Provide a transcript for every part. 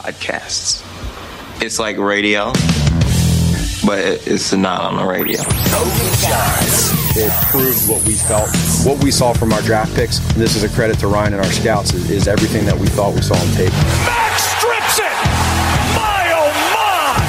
Podcasts. It's like radio, but it's not on the radio. It proved what we felt, what we saw from our draft picks. And this is a credit to Ryan and our scouts. Is, is everything that we thought we saw on tape. Max strips it! My oh my!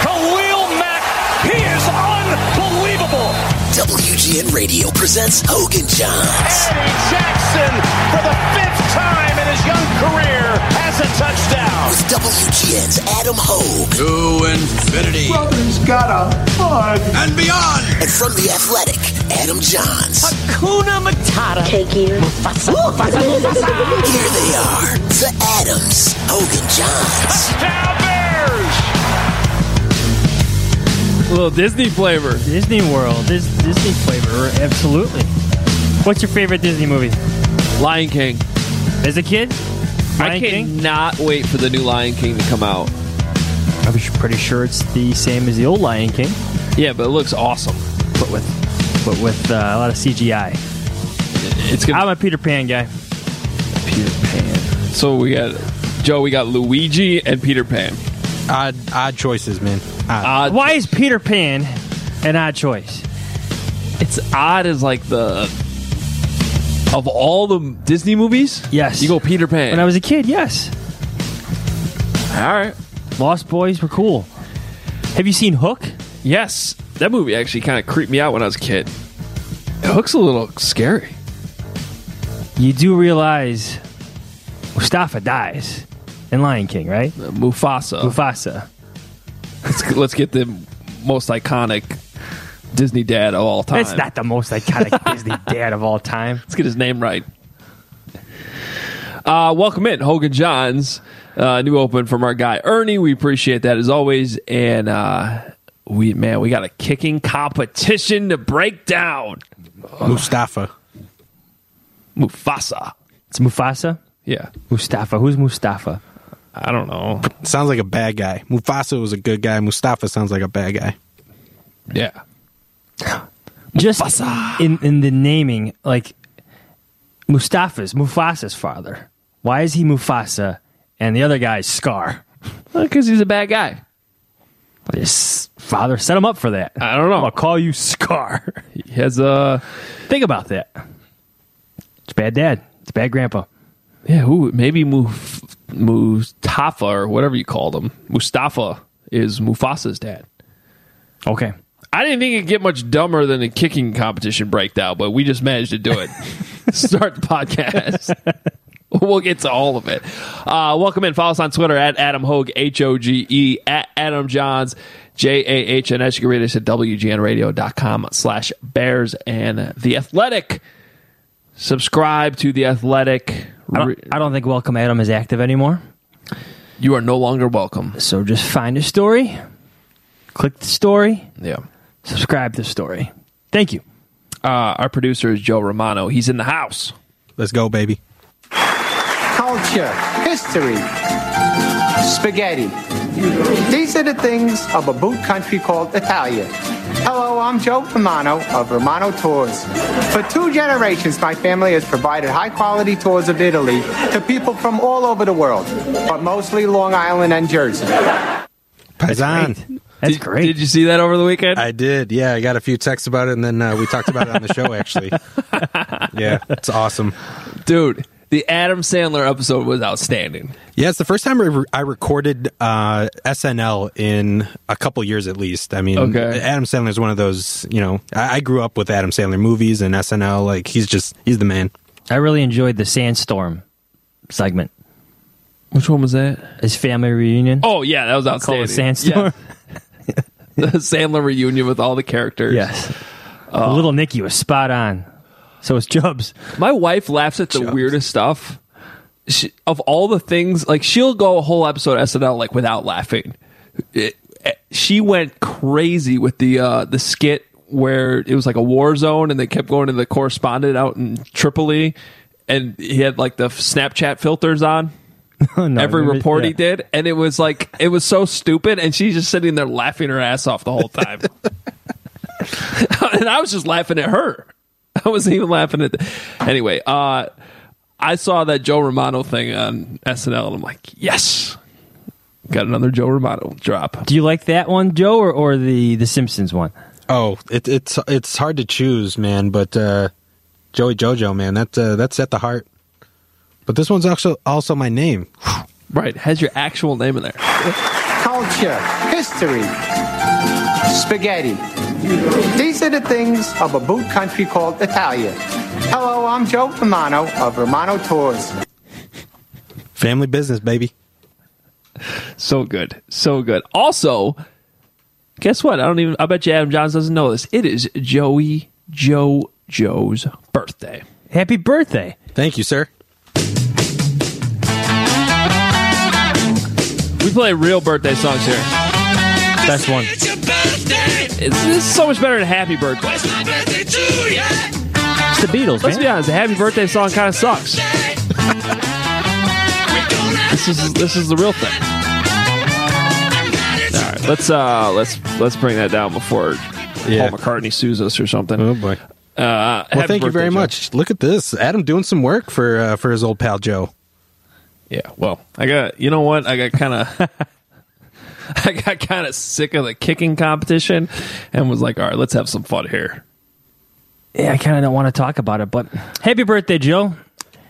Khalil Mack, he is unbelievable! WGN Radio presents Hoge and Jahns. Eddie Jackson, for the fifth time in his young career, has a touchdown. With WGN's Adam Hoge. To infinity Brother's got a bug. and beyond. And from The Athletic, Adam Jahns. Hakuna Matata. Take here they are, the Adams, Hoge and Jahns. Down Bears! A little Disney flavor. Disney World, this Disney flavor, absolutely. What's your favorite Disney movie? Lion King. As a kid, I Lion King. cannot wait for the new Lion King to come out. I'm pretty sure it's the same as the old Lion King, Yeah, but it looks awesome. but with but with uh, a lot of CGI. It's gonna I'm a Peter Pan guy. Peter Pan. So we got Joe. We got Luigi and Peter Pan. Odd, odd choices, man. Odd. Odd. Why is Peter Pan an odd choice? It's odd as like the of all the Disney movies. Yes. you go Peter Pan. When I was a kid, yes. all right. Lost Boys were cool. Have you seen Hook? Yes, that movie actually kind of creeped me out when I was a kid. Hook's a little scary. You do realize Mustafa dies in Lion King, right? Mufasa. Mufasa. let's, let's get the most iconic Disney dad of all time. It's not the most iconic Disney dad of all time. Let's get his name right. Uh, welcome in, Hoge and Jahns. Uh, new open from our guy Ernie. We appreciate that as always. And uh, we man, we got a kicking competition to break down. Mustafa. Mufasa. It's Mufasa? Yeah, Mustafa. Who's Mustafa? I don't know. Sounds like a bad guy. Mufasa was a good guy. Mustafa sounds like a bad guy. Yeah, Just Mufasa. in in the naming, like Mustafa's Mufasa's father. Why is he Mufasa and the other guy's Scar? because he's a bad guy. His father set him up for that. I don't know. I'll call you Scar. He has a Think about that. It's bad dad. It's bad grandpa. yeah. Who maybe Muf, Mustafa or whatever you called him. Mustafa is Mufasa's dad. Okay. I didn't think it'd get much dumber than the kicking competition breakdown, but we just managed to do it. Start the podcast. we'll get to all of it. Uh, welcome in. Follow us on Twitter at Adam Hoge, H O G E, at Adam Jahns, J A H N S. You can read us at WGNradio.com slash Bears and The Athletic. Subscribe to The Athletic. I don't, I don't think Welcome Adam is active anymore. You are no longer welcome. So just find a story, click the story, Yeah. Subscribe to the story. Thank you. Uh, our producer is Joe Romano. He's in the house. Let's go, baby. culture, history, spaghetti. These are the things of a boot country called Italia. Hello, I'm Joe Romano of Romano Tours. For two generations, my family has provided high quality tours of Italy to people from all over the world, but mostly Long Island and Jersey. Paisan. That's did, great. Did you see that over the weekend? I did. Yeah, I got a few texts about it, and then uh, we talked about it on the show, actually. Yeah, it's awesome. Dude, the Adam Sandler episode was outstanding. Yeah, it's the first time I, re- I recorded uh, SNL in a couple years at least. I mean, Okay. Adam Sandler is one of those, you know, I, I grew up with Adam Sandler movies and SNL. Like, he's just, he's the man. I really enjoyed the Sandstorm segment. Which one was that? His family reunion. Oh yeah, that was Called outstanding. it Sandstorm. Yeah. The Sandler reunion with all the characters. Yes. Little Nicky was spot on. So was Chubbs. My wife laughs at the Chubbs. weirdest stuff. she, of all the things, like she'll go a whole episode of SNL like without laughing. It- it- she went crazy with the uh, the skit where it was like a war zone, and they kept going to the correspondent out in Tripoli, and he had like the Snapchat filters on. No, Every remember- report he did, and it was like it was so stupid, and she's just sitting there laughing her ass off the whole time. and I was just laughing at her. I wasn't even laughing at. The, anyway, uh, I saw that Joe Romano thing on SNL, and I'm like, yes, got another Joe Romano drop. Do you like that one, Joe, or, or the the Simpsons one? Oh, it, it's it's hard to choose, man. But uh, Joey Jojo, man, that's uh, that's at the heart. But this one's also also my name. Right, has your actual name in there. culture, history, spaghetti. These are the things of a boot country called Italia. Hello, I'm Joe Romano of Romano Tours. Family business, baby. So good, so good. Also, guess what? I don't even. I bet you Adam Jahns doesn't know this. It is Joey Joe Joe's birthday. Happy birthday! Thank you, sir. We play real birthday songs here. Best one. It's your birthday. It's, so much better than Happy Birthday. It's my birthday too, yeah. It's the Beatles, Let's man. be honest, the Happy Birthday song kind of sucks. This is this is the real thing. All right, let's uh let's let's bring that down before Yeah. Paul McCartney sues us or something. Oh boy. Uh, Well, thank you very Joe. much. Look at this, Adam doing some work for uh, for his old pal Joe. Yeah, well, I got you know what? I got kind of I got kind of sick of the kicking competition and was like, all right, let's have some fun here. Yeah, I kind of don't want to talk about it, but happy birthday, Joe!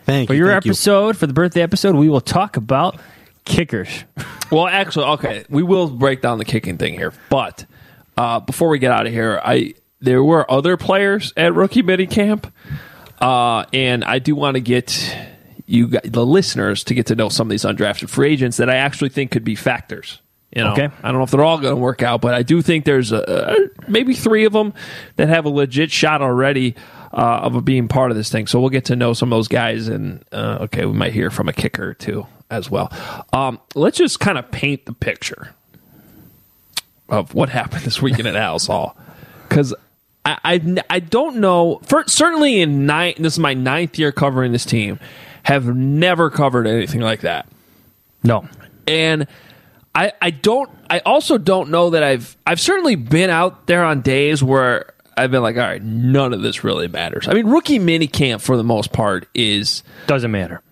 Thank you. For you. your thank you. episode, for the birthday episode, we will talk about kickers. Well, actually, okay, we will break down the kicking thing here, but uh, before we get out of here, I there were other players at rookie mini camp, uh, and I do want to get you gu- the listeners to get to know some of these undrafted free agents that I actually think could be factors. You know, Okay. I don't know if they're all going to work out, but I do think there's a, maybe three of them that have a legit shot already uh, of being part of this thing. So we'll get to know some of those guys, and uh, okay, we might hear from a kicker too as well. Um, let's just kind of paint the picture of what happened this weekend at Halas Hall, because I, I I don't know. For, certainly in nine, this is my ninth year covering this team. Have never covered anything like that No, and I I don't I also don't know that I've I've certainly been out there on days where I've been like, all right, none of this really matters. I mean, rookie mini camp for the most part is doesn't matter.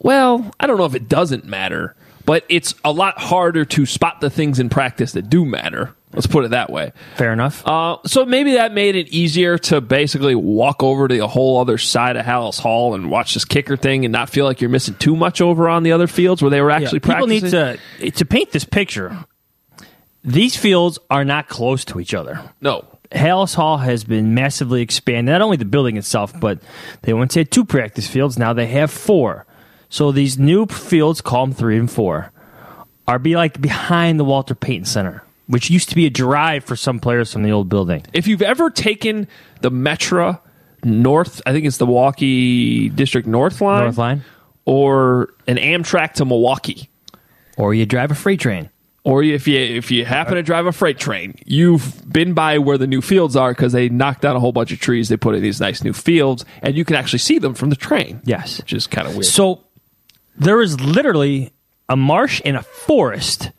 well, I don't know if it doesn't matter, but it's a lot harder to spot the things in practice that do matter. Let's put it that way. Fair enough. Uh, so maybe that made it easier to basically walk over to the whole other side of Halas Hall and watch this kicker thing and not feel like you're missing too much over on the other fields where they were actually Yeah, people practicing. need to to paint this picture. These fields are not close to each other. no, Halas Hall has been massively expanded. Not only the building itself, but they once had two practice fields. Now they have four. So these new fields, call them three and four, are be like behind the Walter Payton Center, which used to be a drive for some players from the old building. if you've ever taken the Metra North, I think it's the Milwaukee District North line, North line. or an Amtrak to Milwaukee, Or you drive a freight train. or if you if you happen to drive a freight train, you've been by where the new fields are because they knocked down a whole bunch of trees. They put in these nice new fields, and you can actually see them from the train. Yes. which is kind of weird. So there is literally a marsh and a forest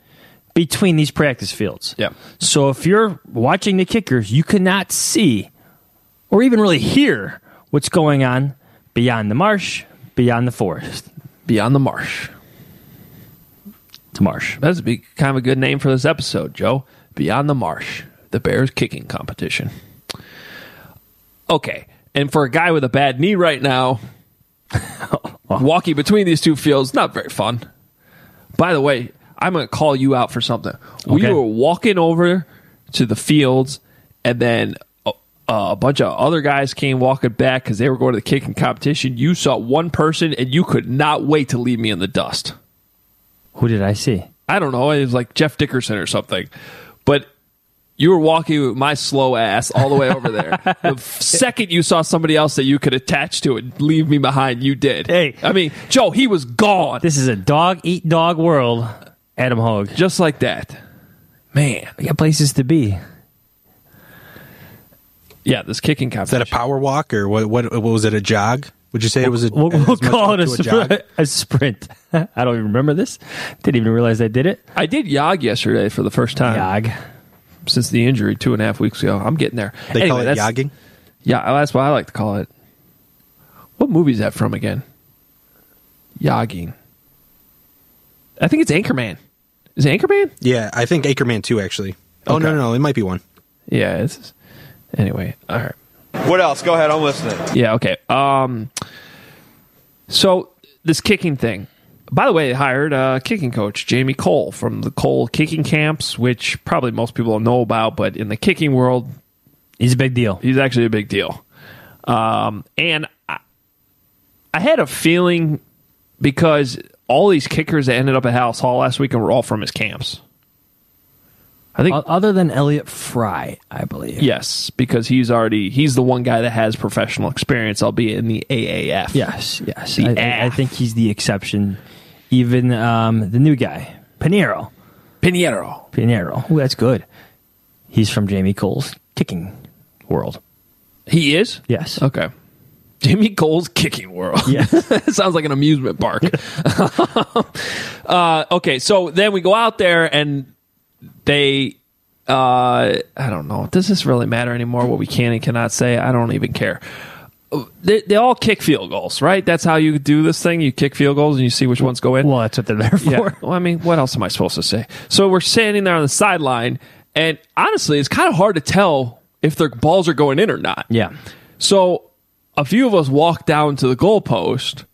between these practice fields. Yep. So if you're watching the kickers, you cannot see or even really hear what's going on beyond the marsh, beyond the forest. Beyond the Marsh. It's marsh. That's be kind of a good name for this episode, Joe. Beyond the Marsh, the Bears kicking competition. Okay, and for a guy with a bad knee right now, oh. walking between these two fields not very fun. By the way, I'm going to call you out for something. We were walking over to the fields, and then a, a bunch of other guys came walking back because they were going to the kicking competition. You saw one person, and you could not wait to leave me in the dust. Who did I see? I don't know. It was like Jeff Dickerson or something. But You were walking with my slow ass all the way over there. the second you saw somebody else that you could attach to and leave me behind, you did. Hey. I mean, Joe, he was gone. This is a dog eat dog world. Adam Hoge. Just like that. Man. We got places to be. Yeah, this kicking competition. Is that a power walk or what? What, what was it? A jog? Would you say it was a? We'll, we'll much call it a, to jog? spr- a sprint. I don't even remember this. Didn't even realize I did it. I did Yog yesterday for the first time Yog. since the injury two and a half weeks ago. I'm getting there. They Anyway, call it that's- jogging. Yeah, that's what I like to call it. What movie is that from again? Yogging. I think it's Anchorman. Is it Anchorman? Yeah, I think Anchorman two Actually. Oh no, no, no, it might be one. Yeah. It's, anyway, all right. What else? Go ahead. I'm listening. Yeah. Okay. Um. So this kicking thing. By the way, they hired a kicking coach, Jamie Kohl, from the Kohl kicking camps, which probably most people don't know about, but in the kicking world, He's a big deal. he's actually a big deal. Um, and I, I had a feeling because all these kickers that ended up at Halas Hall last weekend were all from his camps. I think Other than Elliott Fry, I believe. yes, because he's already he's the one guy that has professional experience, albeit in the AAF. Yes, yes. The I, I, think he's the exception. Even um, the new guy, Pinheiro. Pinheiro. Pinheiro. Oh, that's good. He's from Jamie Kohl's kicking world. He is. Yes. Okay. Jamie Kohl's kicking world. Yeah. Sounds like an amusement park. uh, okay, so then we go out there and they uh, I don't know. Does this really matter anymore what we can and cannot say? I don't even care. They, they all kick field goals, right? That's how you do this thing. You kick field goals and you see which ones go in. Well, that's what they're there for. Yeah. Well, I mean, what else am I supposed to say? So we're standing there on the sideline, and honestly, it's kind of hard to tell if their balls are going in or not. Yeah. So a few of us walked down to the goalpost,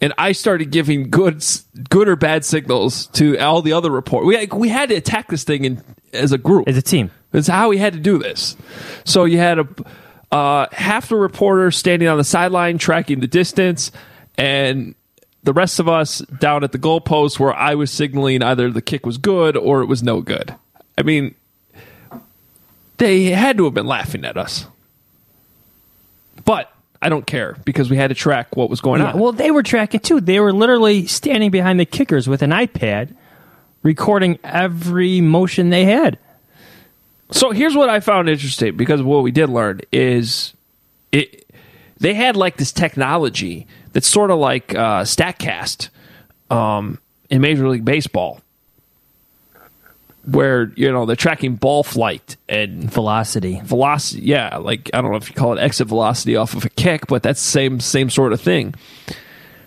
and I started giving good, good or bad signals to all the other report. We we had to attack this thing in, as a group. As a team. It's how we had to do this. So you had a uh, half the reporters standing on the sideline tracking the distance, and the rest of us down at the goalpost where I was signaling either the kick was good or it was no good. I mean, they had to have been laughing at us. But I don't care because we had to track what was going on. well, they were tracking too. They were literally standing behind the kickers with an iPad, recording every motion they had. So here's what I found interesting because what we did learn is it they had like this technology that's sort of like uh, Statcast um, in Major League Baseball, where you know they're tracking ball flight and Velocity. velocity. Yeah, like I don't know if you call it exit velocity off of a kick, but that's same same sort of thing.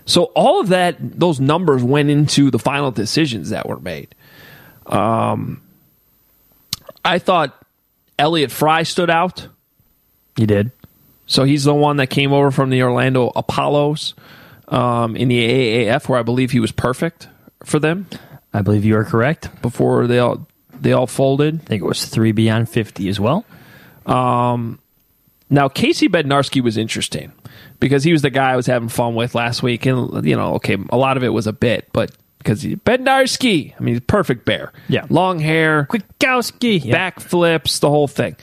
So all of that, those numbers went into the final decisions that were made. Um, I thought Elliott Fry stood out. he did. So he's the one that came over from the Orlando Apollos um, in the AAF, where I believe he was perfect for them I believe you are correct. Before they all they all folded. I think it was three beyond 50 as well. Now Casey Bednarski was interesting because he was the guy I was having fun with last week, and you know, okay, a lot of it was a bit, but because Bednarski, I mean, he's a perfect bear, Yeah. long hair, Kwiatkowski. Yeah. back flips, the whole thing.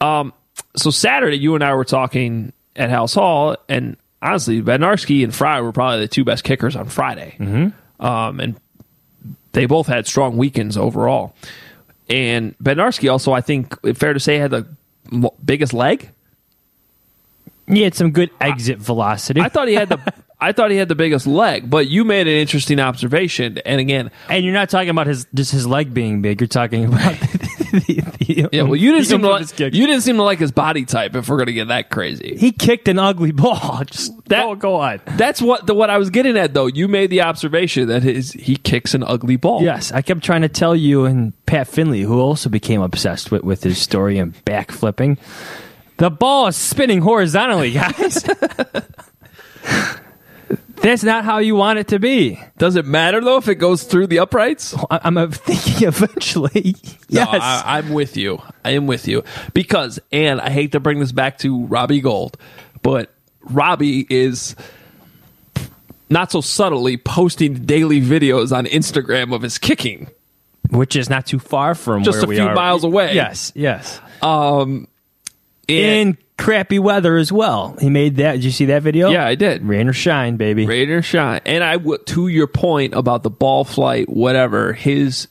Um, so Saturday, you and I were talking at Halas Hall, and honestly, Bednarski and Fry were probably the two best kickers on Friday. Mm-hmm. Um, and they both had strong weekends overall. And Bednarski also, I think, fair to say, had the biggest leg. He had some good exit velocity. I thought he had the. I thought he had the biggest leg, but you made an interesting observation. And again, and you're not talking about his just his leg being big. You're talking about the, the, yeah, well, you didn't seem to like his you didn't seem to like his body type. If we're gonna get that crazy, He kicked an ugly ball. Just That- go, go on. That's what the what I was getting at though. You made the observation that his he kicks an ugly ball. Yes, I kept trying to tell you and Pat Finley, who also became obsessed with, with his story and backflipping. The ball is spinning horizontally, guys. That's not how you want it to be. Does it matter though if it goes through the uprights? I- I'm uh, thinking eventually. No, yes. I, I'm with you. I am with you because, and I hate to bring this back to Robbie Gould, but Robbie is not so subtly posting daily videos on Instagram of his kicking which is not too far from Just where a we few are. miles away. Yes, yes. Um, In crappy weather as well. He made that. Did you see that video? Yeah, I did. Rain or shine, baby. Rain or shine. And I w- to your point about the ball flight, whatever his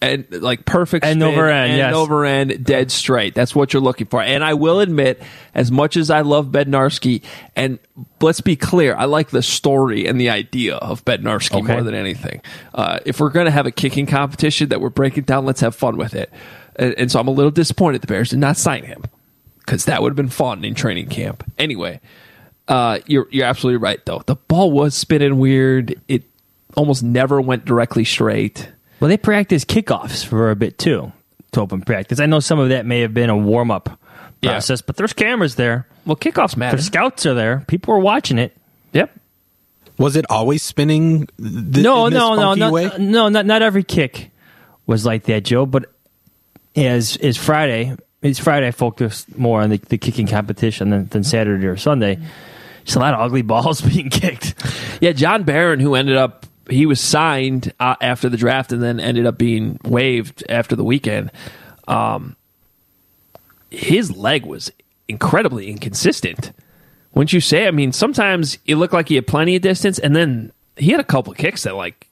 and like perfect End spin, over end, end yes. over end, dead straight. That's what you're looking for. And I will admit, as much as I love Bednarski, and let's be clear, I like the story and the idea of Bednarski Okay. more than anything. Uh, if we're going to have a kicking competition that we're breaking down, let's have fun with it. And, and so I'm a little disappointed the Bears did not sign him because that would have been fun in training camp. Anyway, uh, you're you're absolutely right though. The ball was spinning weird. It almost never went directly straight. Well, they practiced kickoffs for a bit too to open practice. I know some of that may have been a warm up Yeah. process, but there's cameras there. Well, kickoffs matter. The scouts are there. People are watching it. Yep. Was it always spinning? Th- no, in this no, no, funky not, way? no, not not every kick was like that, Joe. But as is Friday, it's Friday. I focused more on the, the kicking competition than, than Saturday or Sunday. Just a lot of ugly balls being kicked. Yeah, John Barron, who ended up he was signed uh, after the draft and then ended up being waived after the weekend. Um, his leg was incredibly inconsistent. Wouldn't you say? I mean, sometimes it looked like he had plenty of distance, and then he had a couple kicks that, like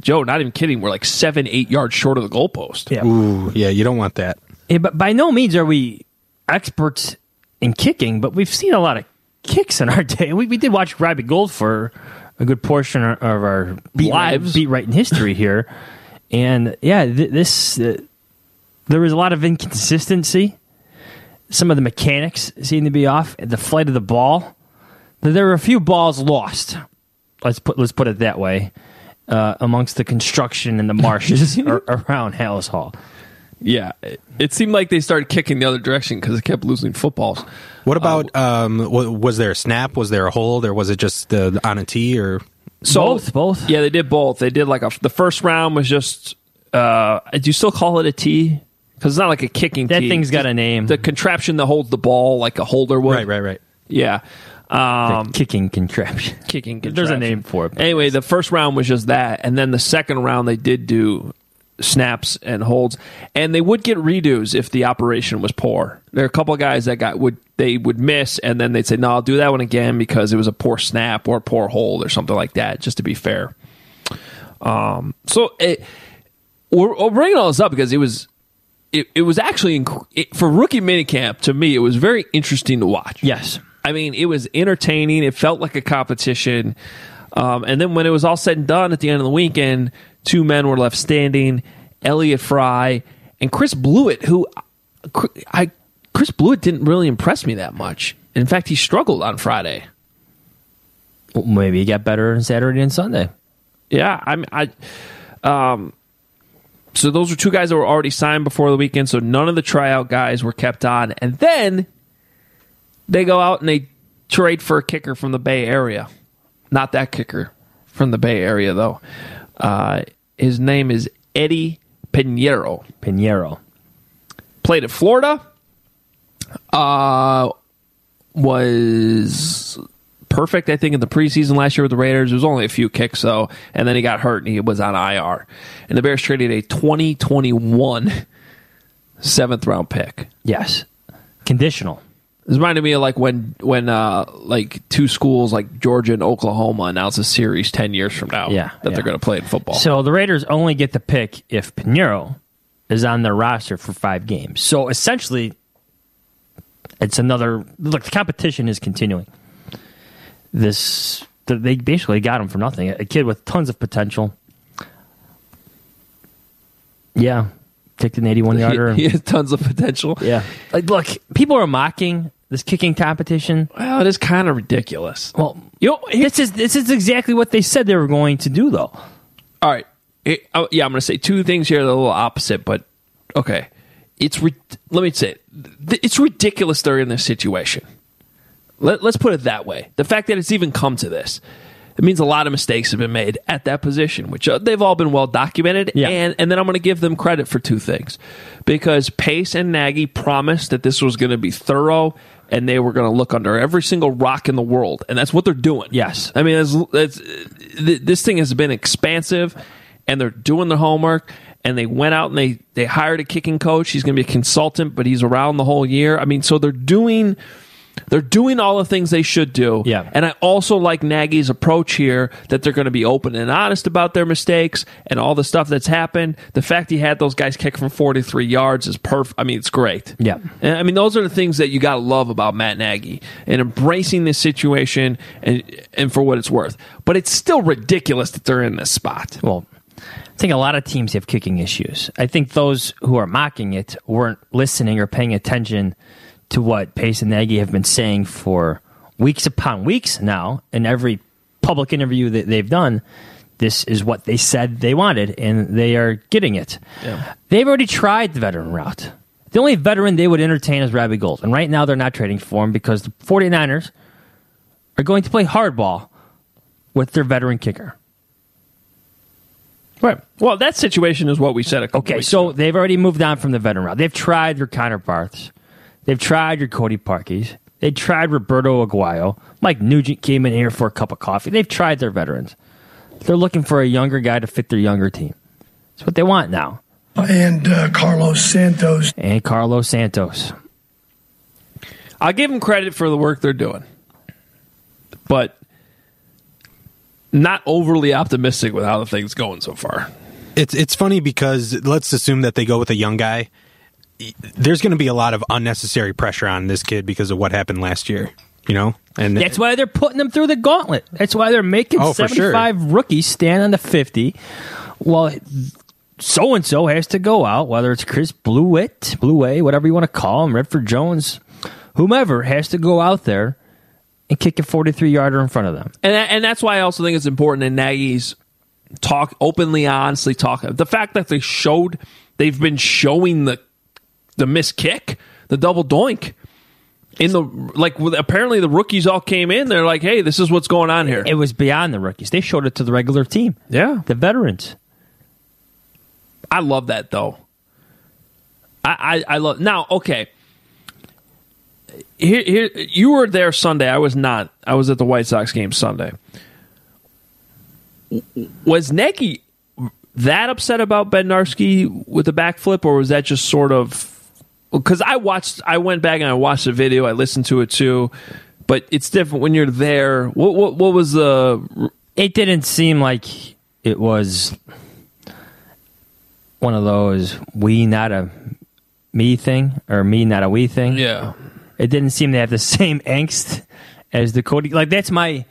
Joe, not even kidding, were like seven, eight yards short of the goalpost. Yeah. Ooh, yeah, you don't want that. Yeah, but by no means are we experts in kicking, but we've seen a lot of kicks in our day. We, we did watch Robbie Gould for a good portion of our beat Lives. right, beat right in history here, and yeah, th- this uh, there was a lot of inconsistency. Some of the mechanics seemed to be off. The flight of the ball, there were a few balls lost. Let's put let's put it that way. Uh, amongst the construction and the marshes ar- around Halas Hall. Yeah, it, it seemed like they started kicking the other direction because it kept losing footballs. What about um? wa- Was there a snap? Was there a hold, or was it just uh, on a tee? Or so, Both, both. Yeah, they did both. They did like a the first round was just. Uh, do you still call it a tee? Because it's not like a kicking. That tee. thing's got a name. The contraption that holds the ball like a holder would. right, right, right. Yeah. Um, kicking contraption. kicking. Contraption. There's a name for it. Anyway, the first round was just that, and then the second round they did do snaps and holds, and they would get redos if the operation was poor. There are a couple of guys that got would they would miss, and then they'd say, "No, I'll do that one again because it was a poor snap or a poor hold or something like that." Just to be fair. Um. So it, we're, we're bringing all this up because it was. It, it was actually inc- it, for rookie minicamp to me. It was very interesting to watch. Yes. I mean, it was entertaining. It felt like a competition. Um, and then when it was all said and done at the end of the weekend, two men were left standing Elliott Fry and Chris Blewitt, who I Chris Blewitt didn't really impress me that much. In fact, he struggled on Friday. Well, maybe he got better on Saturday and Sunday. Yeah, I mean, I, um, so those were two guys that were already signed before the weekend. So none of the tryout guys were kept on, and then they go out and they trade for a kicker from the Bay Area. Not that kicker from the Bay Area though. Uh, his name is Eddie Pinheiro. Pinheiro. Played at Florida. Uh, was perfect, I think, in the preseason last year with the Raiders. It was only a few kicks, though, and then he got hurt and he was on IR. And the Bears traded a 2021 seventh round pick. Yes. Conditional. This reminded me of like when when uh like two schools like Georgia and Oklahoma announce a series ten years from now Yeah, that yeah. they're going to play in football. So the Raiders only get the pick if Pinheiro is on their roster for five games. So essentially, it's another look. The competition is continuing. This they basically got him for nothing. A kid with tons of potential. Yeah, kicked an eighty-one yarder. he, he has tons of potential. yeah, like look, people are mocking this kicking competition. Well, it is kind of ridiculous. Well, you know, this is this is exactly what they said they were going to do, though. All right. It- oh, yeah, I'm going to say two things here that are a little opposite, but okay. It's let me say it. It's ridiculous they're in this situation. Let, let's put it that way. The fact that it's even come to this, it means a lot of mistakes have been made at that position, which uh, they've all been well documented. Yeah. And and then I'm going to give them credit for two things, because Pace and Nagy promised that this was going to be thorough and they were going to look under every single rock in the world, and that's what they're doing. Yes. I mean, it's, it's, th- this thing has been expansive, and they're doing their homework and they went out and they they hired a kicking coach. He's going to be a consultant, but he's around the whole year. I mean, so they're doing they're doing all the things they should do. Yeah. And I also like Nagy's approach here that they're going to be open and honest about their mistakes and all the stuff that's happened. The fact he had those guys kick from 43 yards is perfect. I mean, it's great. Yeah. And, I mean, those are the things that you got to love about Matt Nagy and embracing this situation and and for what it's worth. But it's still ridiculous that they're in this spot. Well, I think a lot of teams have kicking issues. I think those who are mocking it weren't listening or paying attention to what Pace and Nagy have been saying for weeks upon weeks now. In every public interview that they've done, this is what they said they wanted, and they are getting it. Yeah. They've already tried the veteran route. The only veteran they would entertain is Robbie Gould. And right now they're not trading for him because the 49ers are going to play hardball with their veteran kicker. Right. Well, that situation is what we said. A couple Okay, so ago. they've already moved on from the veteran route. They've tried your Connor Barths. They've tried your Cody Parkeys. They tried Roberto Aguayo. Mike Nugent came in here for a cup of coffee. They've tried their veterans. They're looking for a younger guy to fit their younger team. That's what they want now. and uh, Cairo Santos. And Cairo Santos. I'll give them credit for the work they're doing, but not overly optimistic with how the thing's going so far. It's it's funny because let's assume that they go with a young guy. There's going to be a lot of unnecessary pressure on this kid because of what happened last year. You know, and That's why they're putting them through the gauntlet. That's why they're making Oh, for sure. 75 rookies stand on the 50. Well, so and so has to go out, whether it's Chris Blewitt, Blue Way, whatever you want to call him, Redford Jones, whomever has to go out there and kick a 43 yarder in front of them. And that, and that's why I also think it's important that Nagy's talk openly, honestly talk. The fact that they showed they've been showing the the missed kick, the double doink. In the like, apparently the rookies all came in. They're like, "Hey, this is what's going on here." It was beyond the rookies. They showed it to the regular team, Yeah, the veterans. I love that though. I I, I love now. Okay, here here you were there Sunday. I was not. I was at the White Sox game Sunday. Was Nagy that upset about Bednarski with the backflip, or was that just sort of? Because I watched, I went back and I watched the video. I listened to it too, but it's different when you're there. What what what was the? It didn't seem like it was one of those we not a me thing or me not a we thing. Yeah, it didn't seem to have the same angst as the Cody. Like that's my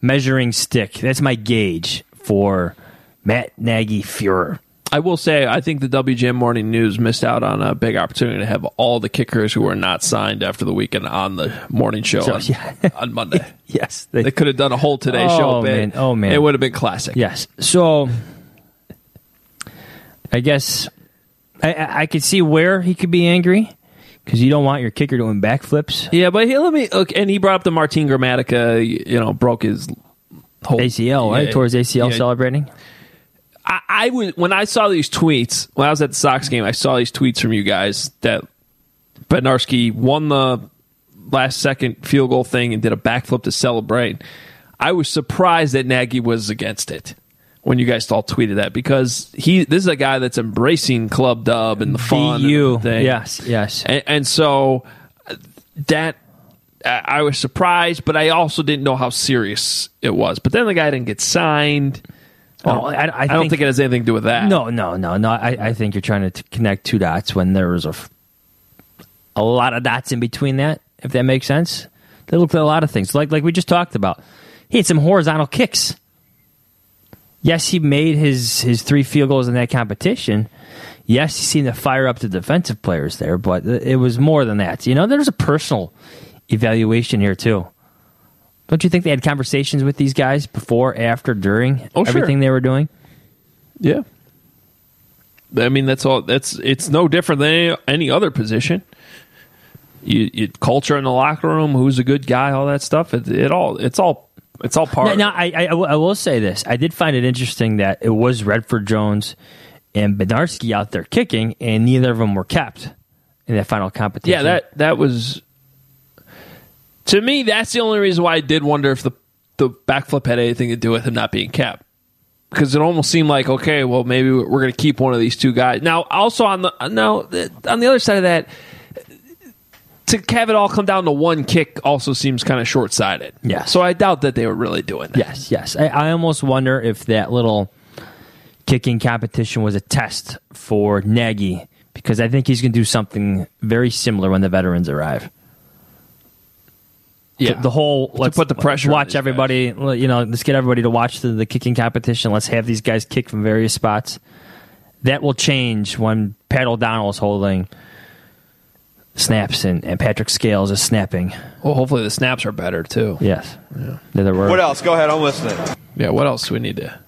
measuring stick. That's my gauge for Matt Nagy Fuhrer. I will say, I think the WGN Morning News missed out on a big opportunity to have all the kickers who were not signed after the weekend on the morning show So, on, yeah. on Monday. Yes, They could have done a whole Today Oh, Show bit. man. Oh, man. It would have been classic. Yes. So I guess I, I, could see where he could be angry because you don't want your kicker doing backflips. Yeah, but he, let me. Look, and he brought up the Martin Gramatica. You know, broke his whole ACL, right? Yeah, Towards ACL yeah. celebrating. I, I was when I saw these tweets when I was at the Sox game. I saw these tweets from you guys that Bednarski won the last second field goal thing and did a backflip to celebrate. I was surprised that Nagy was against it when you guys all tweeted that because he this is a guy that's embracing club dub and the fun everything. Yes, yes. and, and so that I was surprised, but I also didn't know how serious it was. But then the guy didn't get signed. Oh, I- I don't think- think it has anything to do with that. No, no, no, no. I, I think you're trying to t- connect two dots when there was a, f- a lot of dots in between that. If that makes sense, they looked at a lot of things, like like we just talked about. He had some horizontal kicks. Yes, he made his his three field goals in that competition. Yes, he seemed to fire up the defensive players there, but it was more than that. You know, there's a personal evaluation here too. Don't you think they had conversations with these guys before, after, during Oh, sure. everything they were doing? Yeah. I mean, that's all. That's it's no different than any, any other position. You, you culture in the locker room, who's a good guy, all that stuff. It, it all it's all it's all part. Now, now I, I, I will- say this: I did find it interesting that it was Redford Jones and Bednarski out there kicking, and neither of them were kept in that final competition. yeah, that that was to me. That's the only reason why I did wonder if the the backflip had anything to do with him not being capped. because it almost seemed like okay, well maybe we're going to keep one of these two guys. Now, also on the now on the other side of that, to have it all come down to one kick also seems kind of short sighted. Yeah. So I doubt that they were really doing that. Yes, yes. I, I almost wonder if that little kicking competition was a test for Nagy because I think he's going to do something very similar when the veterans arrive. Yeah. The, the whole let's put the pressure Watch these everybody. You know, let's get everybody to watch the, the kicking competition. Let's have these guys kick from various spots. That will change when Pat O'Donnell is holding snaps and, and Patrick Scales is snapping. Well, hopefully the snaps are better too. Yes. Yeah. There were. What else? Go ahead. I'm listening. Yeah. What else do we need to?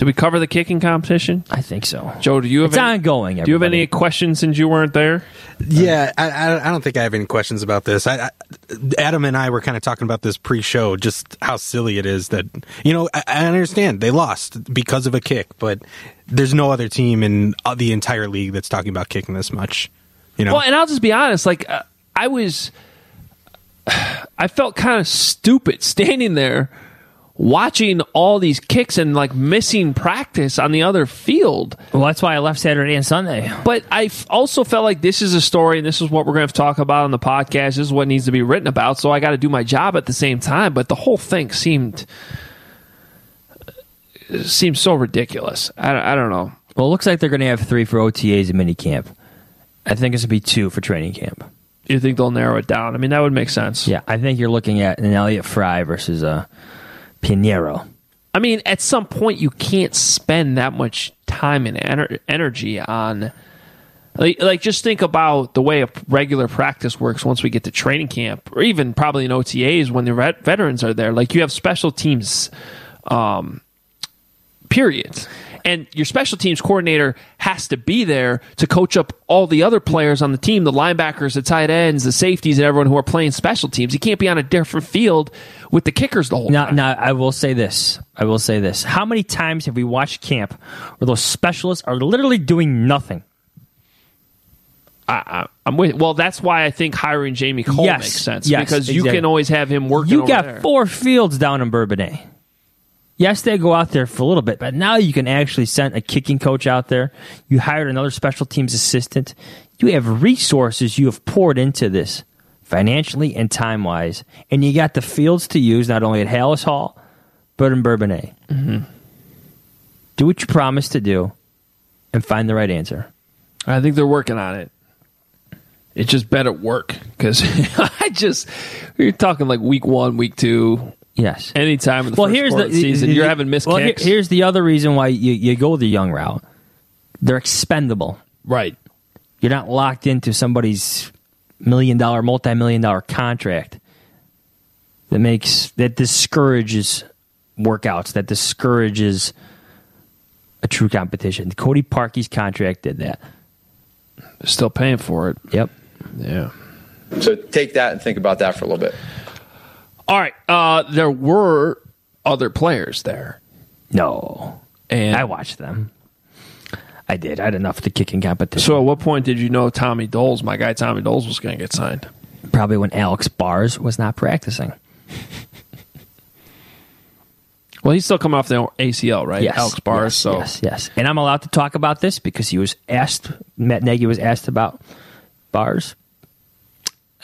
Did we cover the kicking competition? I think so. Joe, do you have It's any, ongoing. Do you have any questions since you weren't there? Yeah, I, I, I don't think I have any questions about this. I, I, Adam and I were kind of talking about this pre-show, just how silly it is that you know. I, I understand they lost because of a kick, but there's no other team in uh, the entire league that's talking about kicking this much. You know, Well, and I'll just be honest. Like uh, I was, I felt kind of stupid standing there watching all these kicks and like missing practice on the other field. Well, that's why I left Saturday and Sunday. But I f- also felt like this is a story, and this is what we're going to talk about on the podcast. This is what needs to be written about. So I got to do my job at the same time. But the whole thing seemed seems so ridiculous. I, I don't know. Well, it looks like they're going to have three for OTAs and mini camp. I think it's going to be two for training camp. You think they'll narrow it down? I mean, that would make sense. Yeah, I think you're looking at an Elliott Fry versus a Pinheiro. I mean, at some point, you can't spend that much time and ener- energy on. Like, like, just think about the way a regular practice works once we get to training camp, or even probably in OTAs when the vet- veterans are there. Like, you have special teams um, periods. And your special teams coordinator has to be there to coach up all the other players on the team the linebackers, the tight ends, the safeties, and everyone who are playing special teams. He can't be on a different field with the kickers the whole Now, time. now, I will say this. I will say this. How many times have we watched camp where those specialists are literally doing nothing? I, I'm with. Well, that's why I think hiring Jamie Kohl Yes, makes sense yes, because you exactly. can always have him working. You got there. four fields down in Bourbonnais. Yes, they go out there for a little bit, but now you can actually send a kicking coach out there. You hired another special teams assistant. You have resources you have poured into this financially and time wise, and you got the fields to use not only at Halas Hall, but in Bourbonnais. Mhm. Do what you promised to do and find the right answer. I think they're working on it. It just better work because I just you're talking like week one, week two. Yes. Anytime in the well, first here's part the of the season, you're having missed well, here- kicks. here's the other reason why you, you go the young route. They're expendable. Right. You're not locked into somebody's million dollar, multi million dollar contract that makes that discourages workouts, that discourages a true competition. Cody Parkey's contract did that. Still paying for it. Yep. Yeah. So take that and think about that for a little bit. All right. Uh, there were other players there. No. And I watched them. I did. I had enough of the kicking competition. So, at what point did you know Tommy Doles, my guy Tommy Doles, was going to get signed? Probably when Alex Bars was not practicing. Well, he's still coming off the ACL, right? Yes, Alex Bars. yes, so yes, yes. And I'm allowed to talk about this because he was asked. Matt Nagy was asked about Bars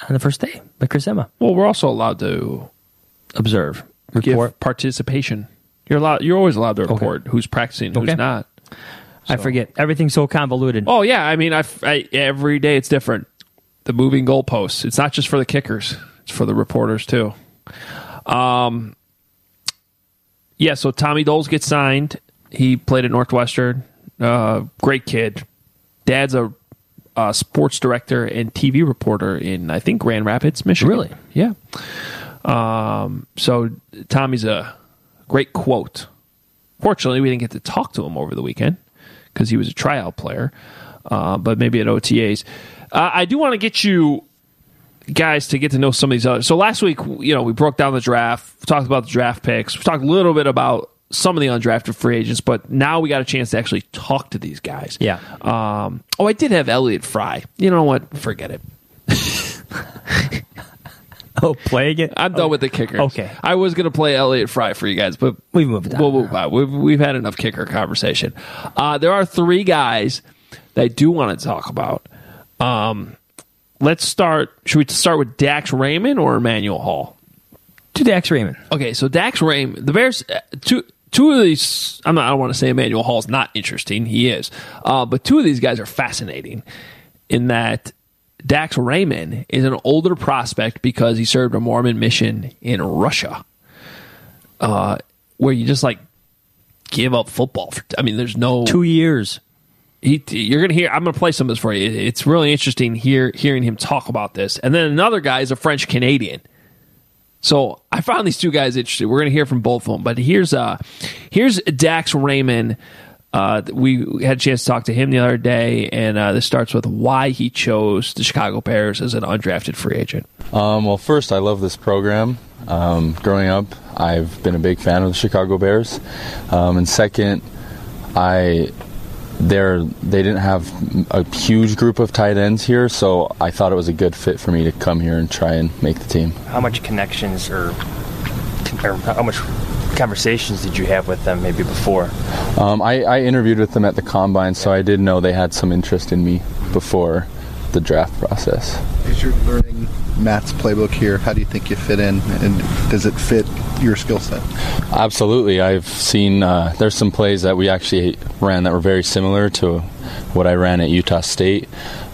on the first day by Chris Emma. Well, we're also allowed to observe, give report. participation. You're allowed. You're always allowed to report who's practicing, who's Okay. not. I forget. Everything's so convoluted. Oh yeah, I mean, I, I every day it's different. The moving goalposts. It's not just for the kickers; it's for the reporters too. Um, yeah. So Tommy Doles gets signed. He played at Northwestern. Uh, great kid. Dad's a, a sports director and TV reporter in I think Grand Rapids, Michigan. Really? Yeah. Um, so Tommy's a great quote. Fortunately, we didn't get to talk to him over the weekend because he was a tryout player, uh, but maybe at OTAs. Uh, I do want to get you guys to get to know some of these others. So last week, you know, we broke down the draft, talked about the draft picks, we talked a little bit about some of the undrafted free agents, but now we got a chance to actually talk to these guys. Yeah. Um, oh, I did have Elliott Fry. You know what? Forget it. Oh, playing it? I'm done with the kickers. Okay. I was going to play Elliott Fry for you guys, but we moved on. We'll move on. We've, we've had enough kicker conversation. Uh, there are three guys that I do want to talk about. Um, let's start. Should we start with Dax Raymond or Emmanuel Hall? To Dax Raymond. Okay, so Dax Raymond, the Bears, uh, two two of these. I'm not, I don't want to say Emmanuel Hall's not interesting. He is, uh, but two of these guys are fascinating in that Dax Raymond is an older prospect because he served a Mormon mission in Russia, uh, where you just like give up football. For, I mean, there's no Two years. he, you're gonna hear. I'm gonna play some of this for you. It's really interesting hear hearing him talk about this. And then another guy is a French Canadian. So I found these two guys interesting. We're gonna hear from both of them. But here's uh here's Dax Raymond. Uh, we had a chance to talk to him the other day, and uh, this starts with why he chose the Chicago Bears as an undrafted free agent. Um, well, first, I love this program. Um, growing up, I've been a big fan of the Chicago Bears, um, and second, I they're they didn't have a huge group of tight ends here, so I thought it was a good fit for me to come here and try and make the team. How much connections or, or how much conversations did you have with them maybe before? Um, I, I interviewed with them at the combine, so I did know they had some interest in me before the draft process. As you're learning Matt's playbook here, how do you think you fit in, and does it fit your skill set? Absolutely. I've seen uh, there's some plays that we actually ran that were very similar to what I ran at Utah State.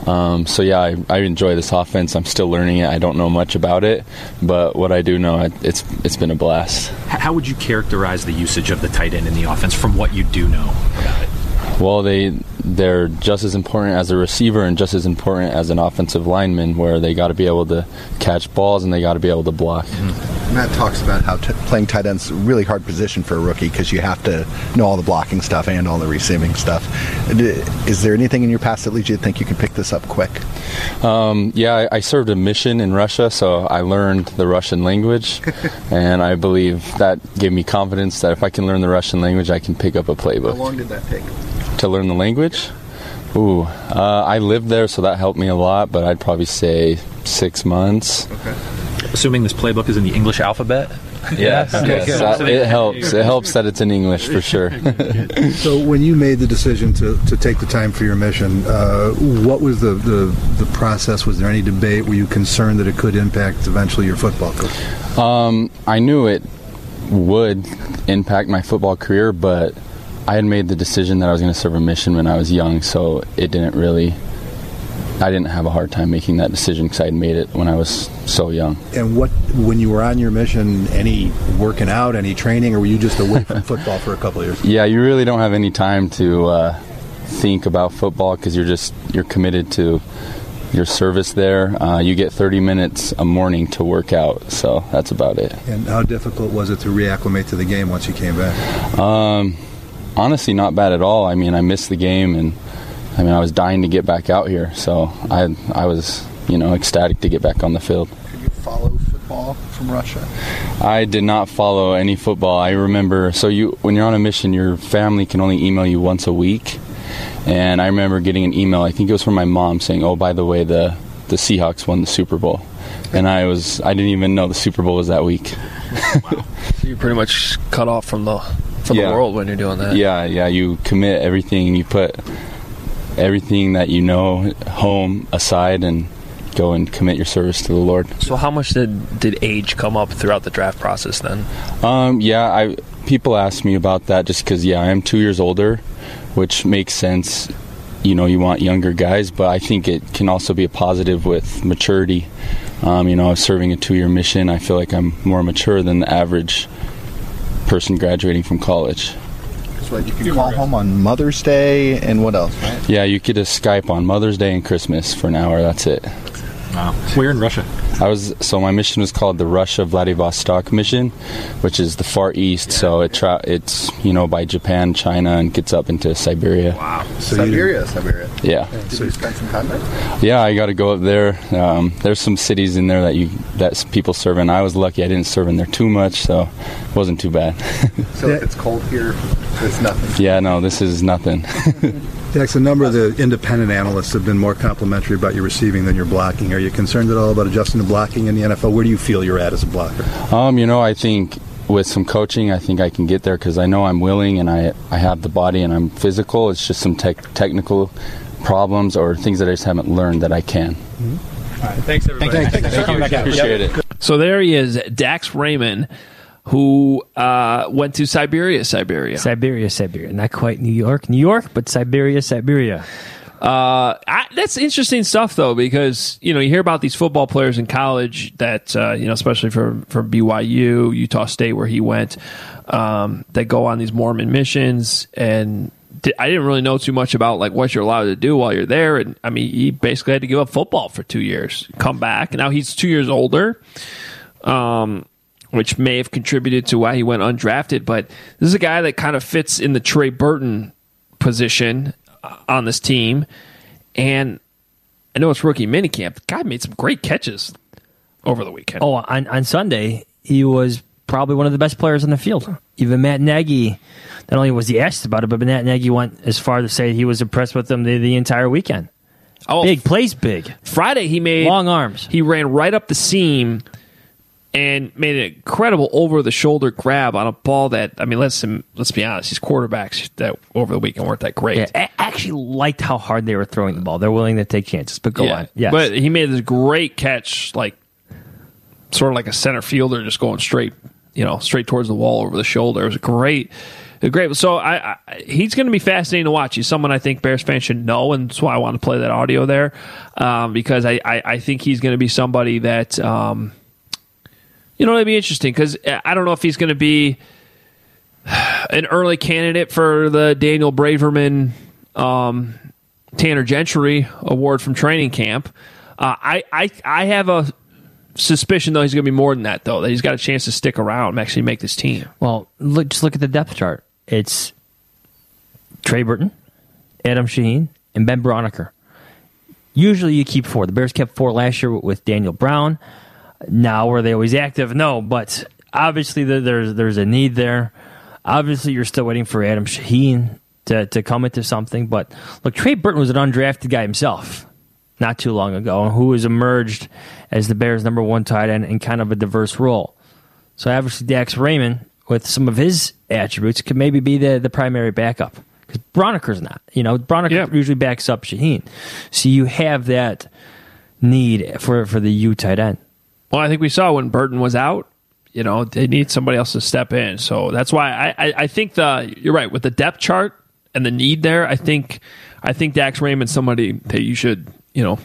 Um, so yeah, I, I enjoy this offense. I'm still learning it. I don't know much about it, but what I do know, it- it's it's been a blast. How would you characterize the usage of the tight end in the offense from what you do know about it? Well, they they're just as important as a receiver and just as important as an offensive lineman, where they got to be able to catch balls and they got to be able to block. Matt talks about how t- playing tight end's a really hard position for a rookie because you have to know all the blocking stuff and all the receiving stuff. Is there anything in your past that leads you to think you can pick this up quick? Um, yeah, I, I served a mission in Russia, so I learned the Russian language, and I believe that gave me confidence that if I can learn the Russian language, I can pick up a playbook. How long did that take? To learn the language? Ooh, uh, I lived there, so that helped me a lot, but I'd probably say six months. Okay. Assuming this playbook is in the English alphabet? Yes, Okay, yes, that- it helps. It helps that it's in English for sure. So when you made the decision to, to take the time for your mission, uh, what was the, the, the process? Was there any debate? Were you concerned that it could impact eventually your football career? Um, I knew it would impact my football career, but I had made the decision that I was going to serve a mission when I was young, so it didn't really. I didn't have a hard time making that decision because I had made it when I was so young. And what, when you were on your mission, any working out, any training, or were you just away from football for a couple of years? Yeah, you really don't have any time to uh, think about football because you're just you're committed to your service there. Uh, you get 30 minutes a morning to work out, so that's about it. And how difficult was it to reacclimate to the game once you came back? Um, honestly, not bad at all. I mean, I missed the game, and I mean, I was dying to get back out here. So I, I was, you know, ecstatic to get back on the field. Could you follow football from Russia? I did not follow any football. I remember. So you, when you're on a mission, your family can only email you once a week, and I remember getting an email. I think it was from my mom saying, "Oh, by the way, the the Seahawks won the Super Bowl," and I was, I didn't even know the Super Bowl was that week. So you're pretty much cut off from the from Yeah. the world when you're doing that. Yeah, yeah. You commit everything you put everything that you know home aside and go and commit your service to the Lord. So how much did did age come up throughout the draft process then? Um, yeah, I people ask me about that just because yeah, I am two years older, which makes sense. You know, you want younger guys, but I think it can also be a positive with maturity. Um, you know, I was serving a two-year mission. I feel like I'm more mature than the average person graduating from college. So what, you can call home on Mother's Day and what else, right? Yeah, you could just Skype on Mother's Day and Christmas for an hour. That's it. Wow. We're in Russia. I was so my mission was called the Russia Vladivostok mission, which is the far east. So it tra- it's you know by Japan, China, and gets up into Siberia. Wow. Siberia, Siberia. Yeah, Did you spend some time there? yeah. I got to go up there. Um, there's some cities in there that you that people serve in. I was lucky; I didn't serve in there too much, so it wasn't too bad. So if it's cold here, it's nothing. yeah, no, this is nothing. Dex, a number of the independent analysts have been more complimentary about your receiving than your blocking. Are you concerned at all about adjusting to blocking in the NFL? Where do you feel you're at as a blocker? Um, you know, I think with some coaching, I think I can get there because I know I'm willing and I I have the body and I'm physical. It's just some tech technical problems or things that I just haven't learned that I can. All right, thanks everybody. Thanks, thanks for coming back out. Appreciate it. So there he is, Dax Raymond, who uh, went to Siberia, Siberia. Siberia, Siberia. Not quite New York, New York, but Siberia, Siberia. Uh, I, that's interesting stuff, though, because you know you hear about these football players in college that uh, you know, especially for for BYU, Utah State, where he went, um, that go on these Mormon missions, and di- I didn't really know too much about like what you're allowed to do while you're there, and I mean, he basically had to give up football for two years, come back, now he's two years older. Um, which may have contributed to why he went undrafted. But this is a guy that kind of fits in the Trey Burton position uh, on this team. And I know it's rookie minicamp. The guy made some great catches over the weekend. Oh, on, on Sunday, he was probably one of the best players on the field. Even Matt Nagy, not only was he asked about it, but Matt Nagy went as far to say he was impressed with him the, the entire weekend. Oh, big plays, big. Friday he made long arms. He ran right up the seam and made an incredible over the shoulder grab on a ball that I mean let's let's be honest, these quarterbacks that over the weekend weren't that great. Yeah, I actually liked how hard they were throwing the ball. They're willing to take chances, but go Yeah. on. Yes. But he made this great catch, like sort of like a center fielder, just going straight, you know, straight towards the wall over the shoulder. It was a great, great. So I, I he's going to be fascinating to watch. He's someone I think Bears fans should know, and that's why I want to play that audio there, um, because I, I, I think he's going to be somebody that. Um, you know, it'd be interesting because I don't know if he's going to be an early candidate for the Daniel Braverman um, Tanner Gentry Award from training camp. Uh, I, I I have a suspicion though he's going to be more than that though that he's got a chance to stick around and actually make this team. Well, look, just look at the depth chart. It's Trey Burton, Adam Shaheen, and Ben Braunecker. Usually you keep four. The Bears kept four last year with Daniel Brown. Now, were they always active? No, but obviously the, there's there's a need there. Obviously, you're still waiting for Adam Shaheen to, to come into something. But look, Trey Burton was an undrafted guy himself not too long ago, who has emerged as the Bears' number one tight end in kind of a diverse role. So obviously, Dax Raymond, with some of his attributes, could maybe be the, the primary backup. Because Braunecker's not. You know, Braunecker usually backs up Shaheen. So you have that need for, for the U tight end. Well, I think we saw when Burton was out. You know, they need somebody else to step in. So that's why I, I, I think the you're right with the depth chart and the need there. I think I think Dax Raymond's somebody that you should you know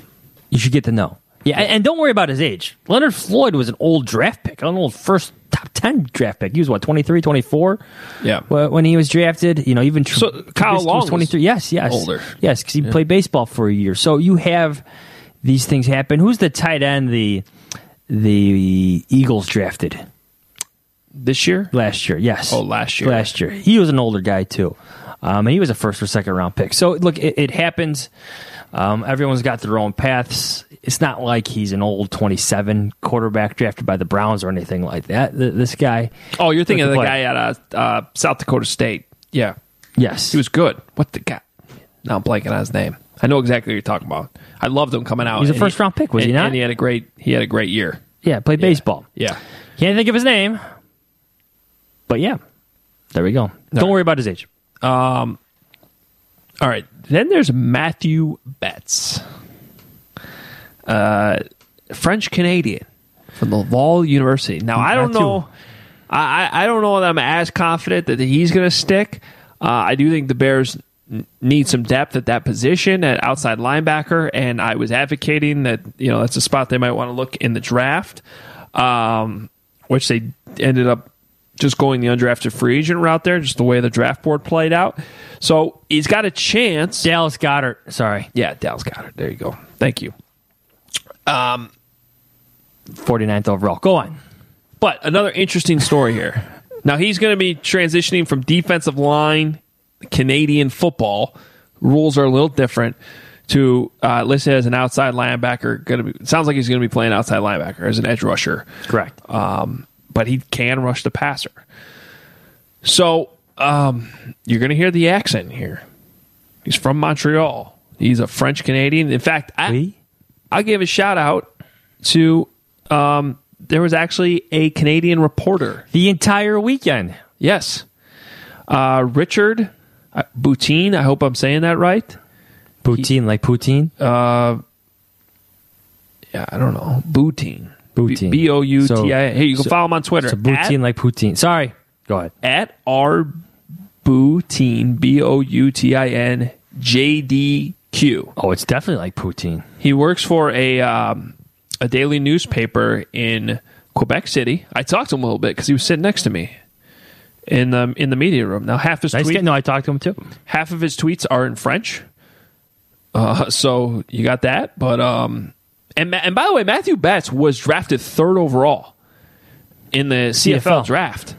you should get to know. Yeah, and don't worry about his age. Leonard Floyd was an old draft pick, an old first top 10 draft pick. He was what, 23, 24? Yeah. When he was drafted, you know, even Tr- So, Kyle Long was was 23. Yes, yes. older. Yes, because he Yeah. played baseball for a year. So you have these things happen. Who's the tight end the the Eagles drafted? This year? Last year, yes. Oh, last year. Last year. He was an older guy, too. Um, and he was a first or second round pick. So, look, it, it happens. Um, everyone's got their own paths. It's not like he's an old 27 quarterback drafted by the Browns or anything like that. Th- This guy. Oh, you're thinking of the Play. guy at uh, uh, South Dakota State. Yeah. Yes. He was good. What the guy? Now I'm blanking on his name. I know exactly what you're talking about. I loved him coming out. He's a and first round pick, was he and- not? And he had a great he had a great year. Yeah, played baseball. Yeah. Can't think of his name. But yeah, there we go. Don't worry about his age. Um, all right. Then there's Matthew Betts, uh, French Canadian from Laval University. Now I don't Matthew. know. I, I don't know that I'm as confident that he's going to stick. Uh, I do think the Bears need some depth at that position at outside linebacker, and I was advocating that you know that's a spot they might want to look in the draft, um, which they ended up just going the undrafted free agent route there, just the way the draft board played out. So he's got a chance. Dallas Goedert. Sorry. Yeah, Dallas Goedert. There you go. Thank you. Um, 49th overall. Go on. But another interesting story here. Now he's going to be transitioning from defensive line Canadian football. Rules are a little different to uh, listed as an outside linebacker. Going to be sounds like he's going to be playing outside linebacker as an edge rusher. Correct. Um, but he can rush the passer. So um, you're going to hear the accent here. He's from Montreal. He's a French Canadian. In fact, I I give a shout out to um, there was actually a Canadian reporter the entire weekend. Yes, uh, Richard uh, Boutine. I hope I'm saying that right. Poutine, like poutine. Uh, yeah, I don't know. Boutine. Boutine. B O U T I. Hey, you can so- follow him on Twitter. So poutine, at, like poutine. Sorry, go ahead. at R Boutine. B O U T I N J D Q. Oh, it's definitely like poutine. He works for a um, a daily newspaper in Quebec City. I talked to him a little bit because he was sitting next to me in the in the media room. Now half his Nice tweet. No, I talked to him too. half of his tweets are in French. Uh, so you got that, but um, and and by the way, Matthew Betts was drafted third overall in the CFL, CFL. draft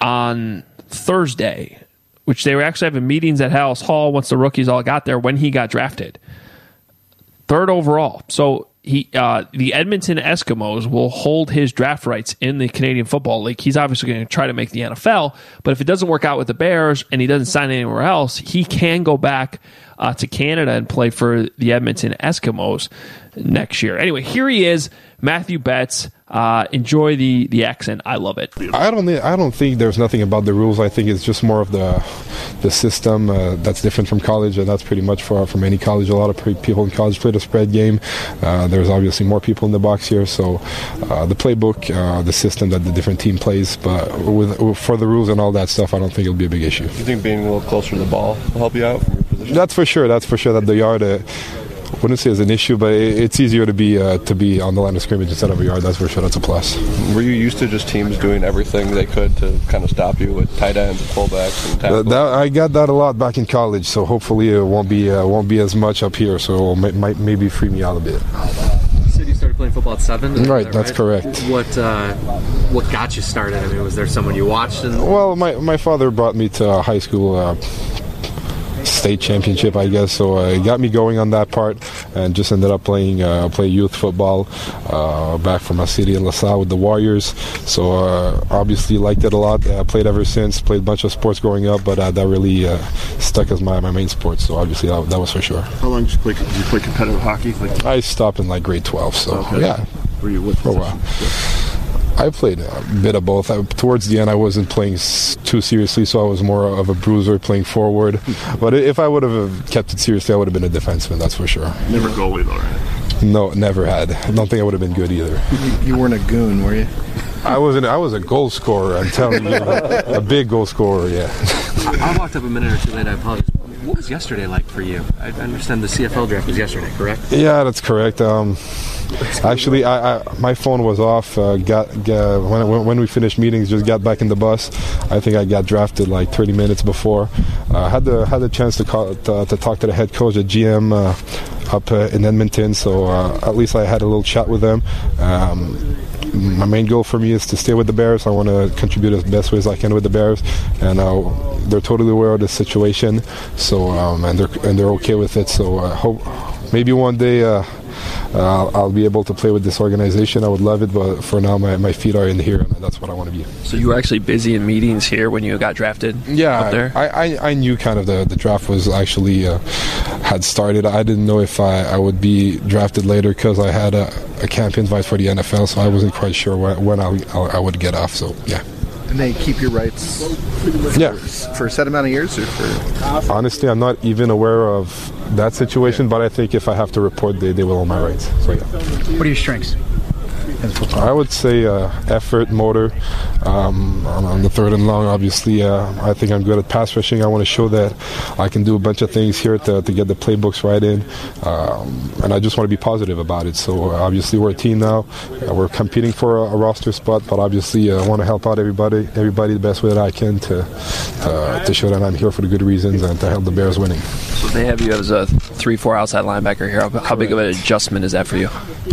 on Thursday, which they were actually having meetings at Halas Hall once the rookies all got there when he got drafted third overall. So he, uh, the Edmonton Eskimos will hold his draft rights in the Canadian Football League. He's obviously going to try to make the NFL, but if it doesn't work out with the Bears and he doesn't sign anywhere else, he can go back uh, to Canada and play for the Edmonton Eskimos next year. Anyway, here he is, Matthew Betts. Uh, enjoy the the accent. I love it. I don't. I don't think there's nothing about the rules. I think it's just more of the the system uh, that's different from college, and that's pretty much for from any college. A lot of pre- people in college play the spread game. Uh, there's obviously more people in the box here, so uh, the playbook, uh, the system that the different team plays. But with for the rules and all that stuff, I don't think it'll be a big issue. Do you think being a little closer to the ball will help you out from your position? That's for sure. That's for sure. That the yard. Wouldn't say is an issue, but it, it's easier to be uh, to be on the line of scrimmage instead of a yard. That's for sure. That's a plus. Were you used to just teams doing everything they could to kind of stop you with tight ends and fullbacks and That, tackles? that, I got that a lot back in college, so hopefully it won't be uh, won't be as much up here. So it might, might maybe free me out a bit. You started playing football at seven. Right, that that's correct. What uh, what got you started? I mean, was there someone you watched? And Well, my my father brought me to high school. Uh, state championship I guess. So uh, it got me going on that part and just ended up playing uh, play youth football uh, back from my city in LaSalle with the Warriors. So uh, obviously liked it a lot. Uh, played ever since played a bunch of sports growing up but uh, that really uh, stuck as my, my main sport. So obviously that, that was for sure. How long did you play? Did you play competitive hockey? Like I stopped in like grade 12 so Okay. yeah. Were you what for a while I played a bit of both. I, towards the end, I wasn't playing s- too seriously, so I was more of a bruiser playing forward. Hmm. But if I would have uh, kept it seriously, I would have been a defenseman, that's for sure. Never goalie though, right? No, never had. I don't think I would have been good either. You, you weren't a goon, were you? I wasn't. I was a goal scorer. I'm telling you, a big goal scorer. Yeah. I, I walked up a minute or two late. I apologize. What was yesterday like for you? I understand the CFL draft was yesterday, correct? Yeah, that's correct. Um, actually, I, I, my phone was off. Uh, got, got when, when we finished meetings, just got back in the bus. I think I got drafted like 30 minutes before. Uh, had the had the chance to call to, to talk to the head coach at GM uh, up uh, in Edmonton. So uh, at least I had a little chat with them. Um, my main goal for me is to stay with the Bears. I want to contribute as best way as I can with the Bears, and uh, they're totally aware of the situation. So um, and they're and they're okay with it. So I hope maybe one day. Uh, uh, I'll be able to play with this organization. I would love it, but for now, my, my feet are in here, and that's what I want to be. So you were actually busy in meetings here when you got drafted. Yeah, up there. I, I, I knew kind of the, the draft was actually uh, had started. I didn't know if I, I would be drafted later because I had a, a camp invite for the NFL, so I wasn't quite sure when, when I, I would get off. So yeah. And they keep your rights Yeah. for a set amount of years or for Honestly, I'm not even aware of that situation, but I think if I have to report, they, they will own my rights. So yeah. What are your strengths? I would say uh, effort, motor. Um, on, the third and long, obviously, uh, I think I'm good at pass rushing. I want to show that I can do a bunch of things here to, to get the playbooks right in, um, and I just want to be positive about it. So uh, obviously, we're a team now. Uh, we're competing for a, a roster spot, but obviously, uh, I want to help out everybody, everybody the best way that I can to uh, to show that I'm here for the good reasons and to help the Bears winning. So they have you as a three-four outside linebacker here. How, how big of an adjustment is that for you?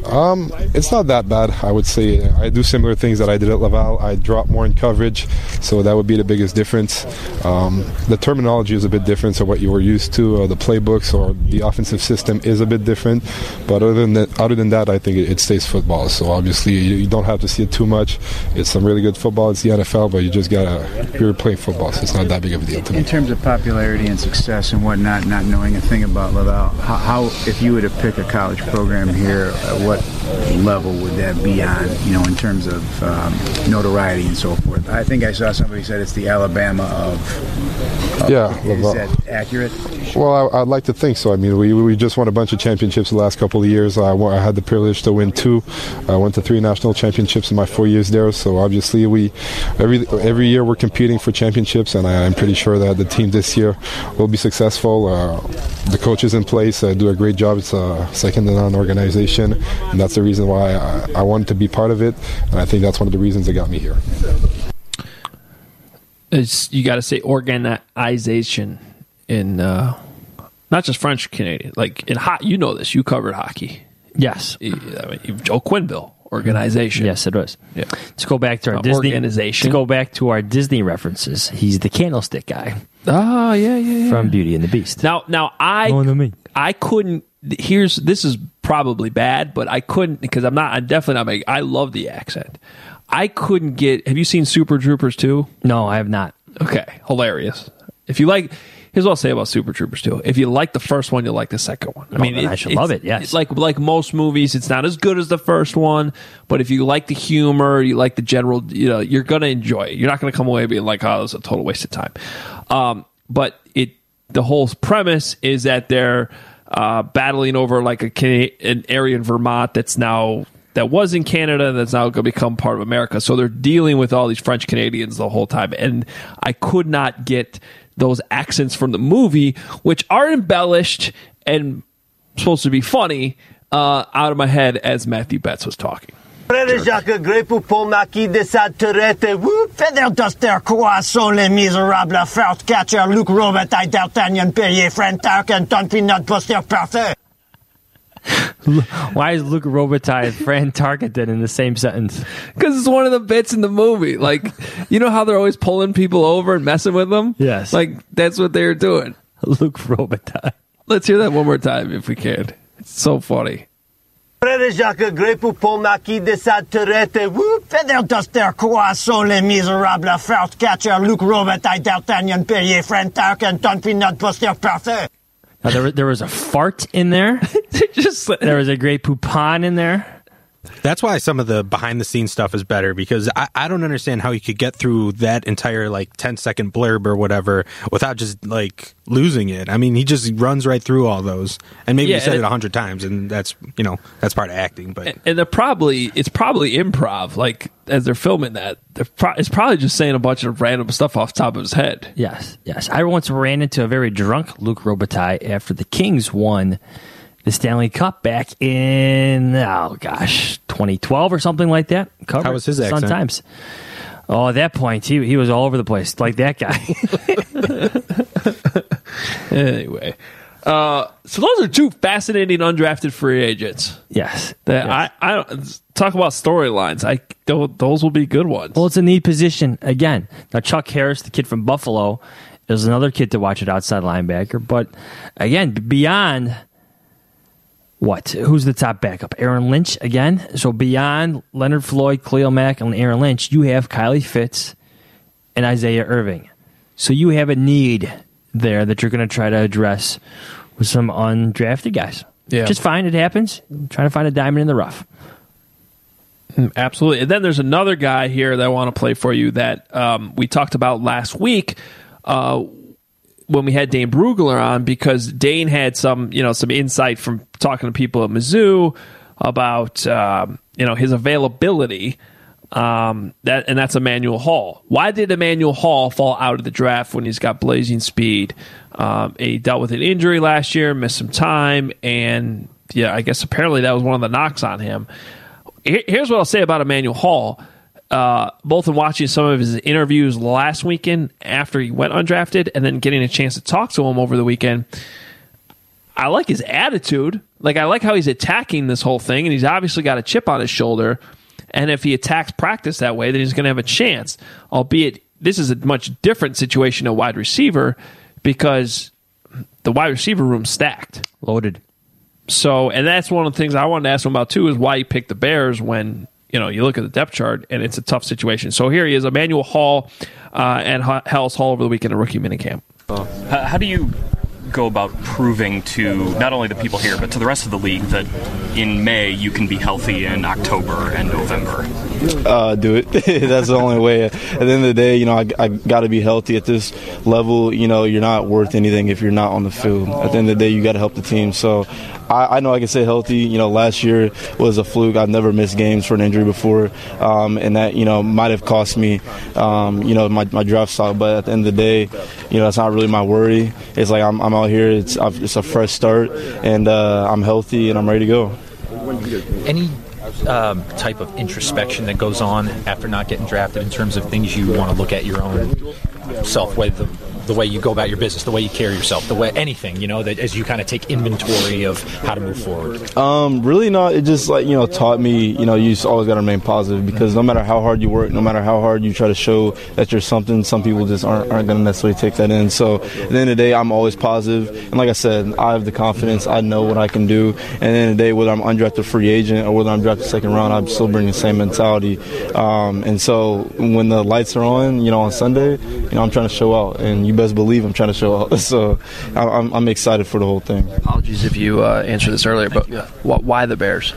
Um, it's not that bad. I would say I do similar things that I did at Laval. I drop more in coverage, so that would be the biggest difference. Um, the terminology is a bit different, so what you were used to, uh, the playbooks or the offensive system is a bit different. But other than that, other than that, I think it, it stays football. So obviously, you, you don't have to see it too much. It's some really good football. It's the NFL, but you just gotta you're playing football, so it's not that big of a deal to me. In terms of popularity and success and whatnot, not knowing a thing about Laval, how, how if you were to pick a college program here, uh, what level would that be on, you know, in terms of um, notoriety and so forth? I think I saw somebody said it's the Alabama of. of Yeah, Is Laval. that accurate? Well, I, I'd like to think so. I mean, we, we just won a bunch of championships the last couple of years. I, I had the privilege to win two. I went to three national championships in my four years there. So obviously, we every every year we're competing for championships, and I, I'm pretty sure that the team this year will be successful. Uh, the coaches in place uh, do a great job. It's a second to none organization, and that's the reason why I, I wanted to be part of it. And I think that's one of the reasons that got me here. It's you got to say organization in uh, not just French Canadian. Like in hot, you know this. You covered hockey. Yes, I mean, Joel Quenneville organization. Yes, it was. Yeah. To go back to our Uh, Disney organization. To go back to our Disney references, he's the candlestick guy Oh yeah, yeah, yeah. from Beauty and the Beast. Now, now I Mon ami. I couldn't. Here's this is probably bad, but I couldn't because I'm not. I'm definitely not. Making, I love the accent. I couldn't get. Have you seen Super Troopers 2? No, I have not. Okay, hilarious. If you like, here's what I'll say about Super Troopers 2. If you like the first one, you'll like the second one. I Oh, mean, I should love it, yes. it's like like most movies, it's not as good as the first one. But if you like the humor, you like the general, you know, you're gonna enjoy it. You're not gonna come away being like, "Oh, is a total waste of time." Um, but it the whole premise is that they're uh, battling over like a Cana- an area in Vermont that's now that was in Canada that's now going to become part of America. So they're dealing with all these French Canadians the whole time, and I could not get those accents from the movie, which are embellished and supposed to be funny, uh, out of my head as Matthew Betts was talking. Frère Jacques Grey pour Paul Marquis de Saturette. Vous, Feather Duster, Croissant, Les Miserables, Felt Catcher, Luc Robitaille, D'Artagnan, Perrier, Friend Tarkin, Ton Peanut Buster, Parfait. Why is Luc Robitaille and Fran Tarkenton in the same sentence? Because it's one of the bits in the movie. Like, you know how they're always pulling people over and messing with them? Yes. Like, that's what they're doing. Luc Robitaille. Let's hear that one more time if we can. It's so funny. Frère Jacques Grey pour Paul Marquis de Saturette. Vous, Feather Duster, Croissant, Les Miserables, Felt Catcher, Luc Robitaille, D'Artagnan, Perrier, Friend Tarkin, Ton Peanut Buster, Parfait. Now, there, there was a fart in there. Just there was a great poupon in there. That's why some of the behind the scenes stuff is better because I, I don't understand how you could get through that entire like 10 second blurb or whatever without just like losing it. I mean, he just runs right through all those. And maybe Yeah, he said it a hundred times and that's, you know, that's part of acting, but And they're probably, it's probably improv. Like, as they're filming that, they're pro- it's probably just saying a bunch of random stuff off the top of his head. Yes, yes. I once ran into a very drunk Luc Robitaille after the Kings won the Stanley Cup back in oh gosh, 2012 or something like that. Covered How was his accent? Times. Oh, at that point, he he was all over the place, like that guy. Anyway. Uh, so those are two fascinating undrafted free agents. yes. That yes. I, I talk about storylines. I those will be good ones. Well, it's a neat position again. Now, Chuck Harris, the kid from Buffalo, is another kid to watch at outside linebacker. But again, beyond what? Who's the top backup? Aaron Lynch again. So beyond Leonard Floyd, Khalil Mack, and Aaron Lynch, you have Kylie Fitts and Isaiah Irving. So you have a need there that you're going to try to address with some undrafted guys. Yeah. Just fine. It happens. trying to find a diamond in the rough. Mm, Absolutely. And then there's another guy here that I want to play for you that um, we talked about last week uh, when we had Dane Brugler on because Dane had some, you know, some insight from talking to people at Mizzou about, um, you know, his availability. Um, that and that's Emmanuel Hall. Why did Emmanuel Hall fall out of the draft when he's got blazing speed? Um, he dealt with an injury last year, missed some time, and yeah, I guess apparently that was one of the knocks on him. Here's what I'll say about Emmanuel Hall. Uh, both in watching some of his interviews last weekend after he went undrafted, and then getting a chance to talk to him over the weekend. I like his attitude. Like I like how he's attacking this whole thing, and he's obviously got a chip on his shoulder. And if he attacks practice that way, then he's going to have a chance. Albeit this is a much different situation at wide receiver because the wide receiver room stacked, loaded. So, and that's one of the things I wanted to ask him about too is why he picked the Bears when you know you look at the depth chart and it's a tough situation. So here he is, Emmanuel Hall uh, and H- Halas Hall over the weekend at rookie minicamp. How, how do you go about proving to not only the people here but to the rest of the league that in May you can be healthy in October and November? uh, do it. That's the only way. At the end of the day, you know, I, I got to be healthy at this level. You know, you're not worth anything if you're not on the field. At the end of the day, you got to help the team. So I, I know I can stay healthy. You know, last year was a fluke. I've never missed games for an injury before, um, and that you know might have cost me, um, you know, my, my draft stock. But at the end of the day, you know, that's not really my worry. It's like I'm, I'm out here. It's it's a fresh start, and uh, I'm healthy and I'm ready to go. Any um, type of introspection that goes on after not getting drafted in terms of things you want to look at your own self, way the, way you go about your business, the way you carry yourself, the way anything, you know, that as you kind of take inventory of how to move forward. Um, really not. It just like you know taught me. You know, you just always got to remain positive because no matter how hard you work, no matter how hard you try to show that you're something, some people just aren't, aren't going to necessarily take that in. So at the end of the day, I'm always positive. and like I said, I have the confidence. I know what I can do, and at the end of the day, whether I'm undrafted free agent or whether I'm drafted second round, I'm still bringing the same mentality. Um, and so when the lights are on, you know, on Sunday, you know, I'm trying to show out, and you best believe I'm trying to show out. So I- I'm, I'm excited for the whole thing. Apologies if you uh, answered this earlier, but why the Bears?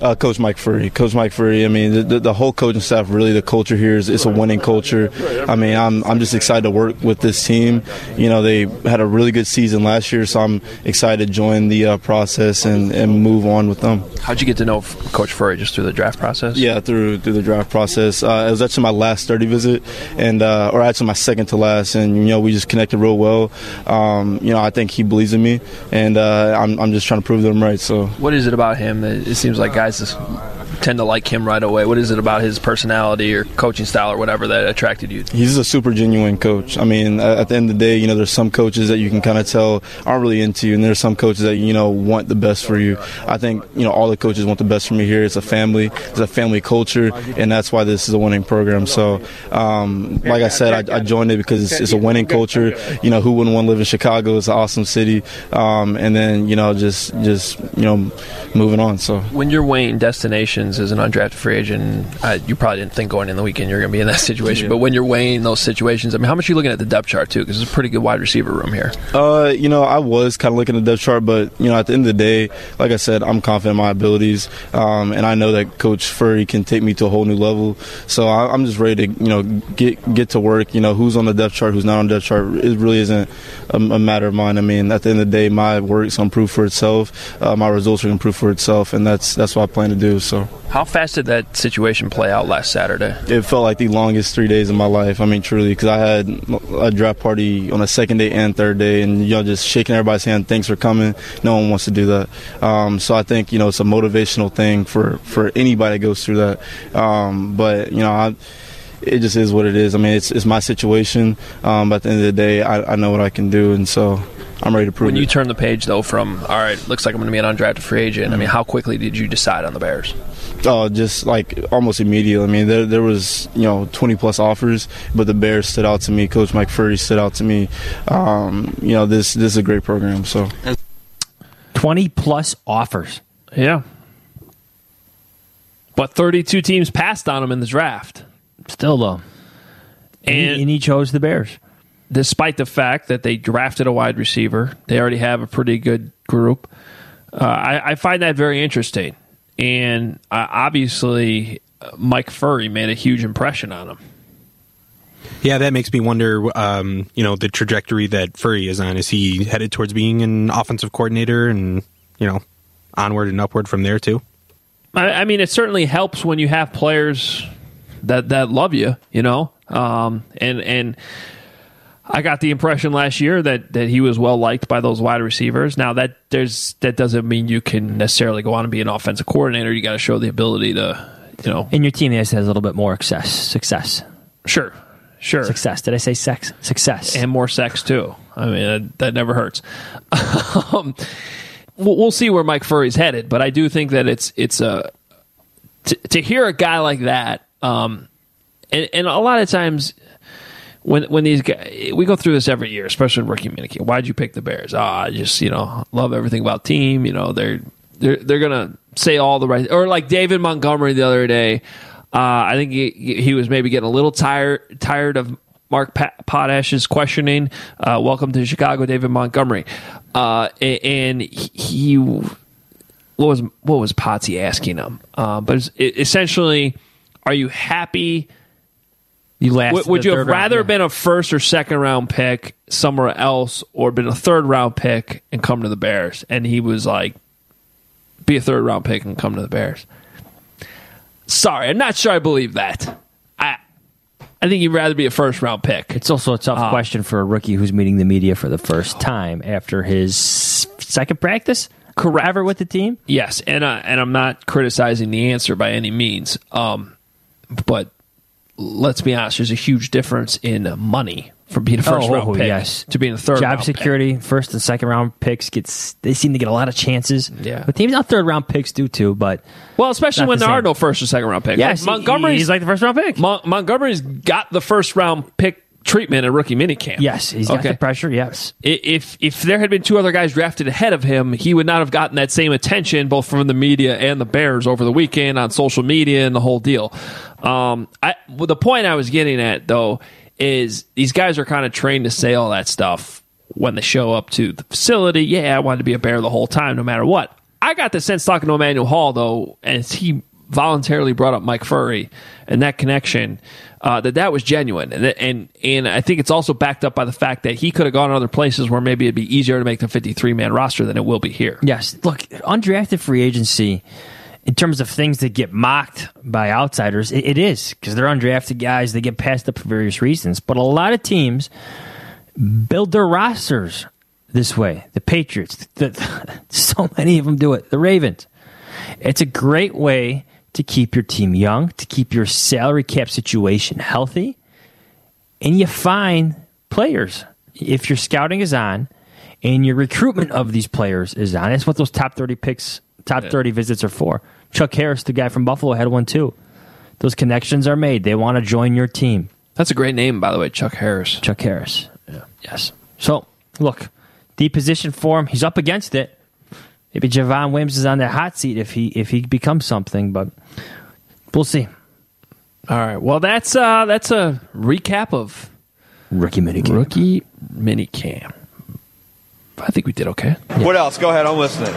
Uh, Coach Mike Furrey. Coach Mike Furrey. I mean, the, the, the whole coaching staff, really, the culture here is it's a winning culture. I mean, I'm I'm just excited to work with this team. You know, they had a really good season last year, so I'm excited to join the uh, process and, and move on with them. How'd you get to know Coach Furrey just through the draft process? Yeah, through through the draft process. Uh, it was actually my last study visit, and uh, or actually my second to last, and you know we just connected real well. Um, you know, I think he believes in me, and uh, I'm I'm just trying to prove that I'm right. So What is it about him that it seems like guys just tend to like him right away? What is it about his personality or coaching style or whatever that attracted you? He's a super genuine coach. I mean, at the end of the day, you know, there's some coaches that you can kind of tell aren't really into you, and there's some coaches that you know want the best for you. I think you know all the coaches want the best for me here. It's a family, it's a family culture, and that's why this is a winning program. So, um, like I said, I, I joined it because it's, it's a winning culture. You know, who wouldn't want to live in Chicago? It's an awesome city, um, and then you know, just just you know, moving on. So. When you're weighing destinations as an undrafted free agent, uh, you probably didn't think going in the weekend you're going to be in that situation. But when you're weighing those situations, I mean, how much are you looking at the depth chart too? Because it's a pretty good wide receiver room here. Uh, you know, I was kind of looking at the depth chart, but you know, at the end of the day, like I said, I'm confident in my abilities, um, and I know that Coach Furrey can take me to a whole new level. So I, I'm just ready to, you know, get get to work. You know, who's on the depth chart, who's not on the depth chart, it really isn't a, a matter of mine. I mean, at the end of the day, my work's gonna prove for itself. Uh, my results are gonna prove for itself, and that's that's what I plan to do. So. How fast did that situation play out last Saturday? It felt like the longest three days of my life. I mean, truly, because I had a draft party on the second day and third day, and know, just shaking everybody's hand. Thanks for coming. No one wants to do that. Um, so I think you know it's a motivational thing for for anybody that goes through that. Um, but you know, I it just is what it is. I mean, it's it's my situation. Um, but at the end of the day, I, I know what I can do, and so I'm ready to prove When it. you turn the page though from all right, looks like I'm going to be an undrafted free agent. I mean, how quickly did you decide on the Bears? Oh, just like almost immediately. I mean, there there was you know 20 plus offers, but the Bears stood out to me. Coach Mike Furrey stood out to me. Um, you know, this this is a great program. So 20 plus offers. Yeah. But 32 teams passed on him in the draft. Still though, and, he, and he chose the Bears. Despite the fact that they drafted a wide receiver, they already have a pretty good group. Uh, I, I find that very interesting, and uh, obviously, Mike Furrey made a huge impression on him. Yeah, that makes me wonder. Um, you know, the trajectory that Furrey is on. Is he headed towards being an offensive coordinator, and you know, onward and upward from there too? I, I mean, it certainly helps when you have players that that love you, you know, um, and and. I got the impression last year that, that he was well liked by those wide receivers. Now that there's that doesn't mean you can necessarily go on and be an offensive coordinator. You got to show the ability to, you know, And your team has has a little bit more success. Success. Sure. Sure. Success. Did I say sex? Success. and more sex too. I mean, that, that never hurts. um, we'll, we'll see where Mike Furrey's headed, but I do think that it's it's a to, to hear a guy like that, um, and and a lot of times when when these guys we go through this every year, especially rookie minicamp. Why'd you pick the Bears? Ah, I just you know love everything about team. You know they're they're they're gonna say all the right or like David Montgomery the other day. Uh, I think he, he was maybe getting a little tired tired of Mark pa- Potash is questioning. Uh, welcome to Chicago, David Montgomery. Uh, and he, what was what was Potsy asking him? Uh, but it, essentially, are you happy? You last. Would, you have third round, rather yeah. been a first or second round pick somewhere else, or been a third round pick and come to the Bears? And he was like, "Be a third round pick and come to the Bears." Sorry, I'm not sure I believe that. I I think you'd rather be a first round pick. It's also a tough Uh, question for a rookie who's meeting the media for the first time after his second practice. Correct. Ever with the team? Yes, and uh, and I'm not criticizing the answer by any means. Um, but let's be honest, there's a huge difference in money from being a first Oh, round oh, pick yes. to being a third Job round pick. security, first and second round picks gets they seem to get a lot of chances. Yeah. But teams now third round picks do too, but Well, especially when the there are no first or second round picks. Yes, Like, Montgomery's he's like the first round pick. Mon- Montgomery's got the first round pick treatment at rookie minicamp. Yes, he's got the pressure, yes. If if there had been two other guys drafted ahead of him, he would not have gotten that same attention both from the media and the Bears over the weekend on social media and the whole deal. Um, I well, the point I was getting at though is these guys are kind of trained to say all that stuff when they show up to the facility. Yeah, I wanted to be a Bear the whole time, no matter what. I got the sense talking to Emmanuel Hall though, as he voluntarily brought up Mike Furrey and that connection. Uh, that that was genuine, and and and I think it's also backed up by the fact that he could have gone other places where maybe it'd be easier to make the fifty three man roster than it will be here. Yes. Look, undrafted free agency, in terms of things that get mocked by outsiders, it, it is because they're undrafted guys. They get passed up for various reasons. But a lot of teams build their rosters this way. The Patriots, the, so many of them do it. The Ravens. It's a great way to keep your team young, to keep your salary cap situation healthy, and you find players. If your scouting is on and your recruitment of these players is on, that's what those top 30 picks, top 30 visits are for. Chuck Harris, the guy from Buffalo, had one too. Those connections are made. They want to join your team. That's a great name, by the way, Chuck Harris. Chuck Harris. Yeah. Yes. So, look, the position for him. He's up against it. Maybe Javon Wims is on the hot seat if he if he becomes something, but we'll see. All right. Well, that's uh that's a recap of rookie minicamp. Rookie minicamp. I think we did okay. What else? Go ahead. I'm listening.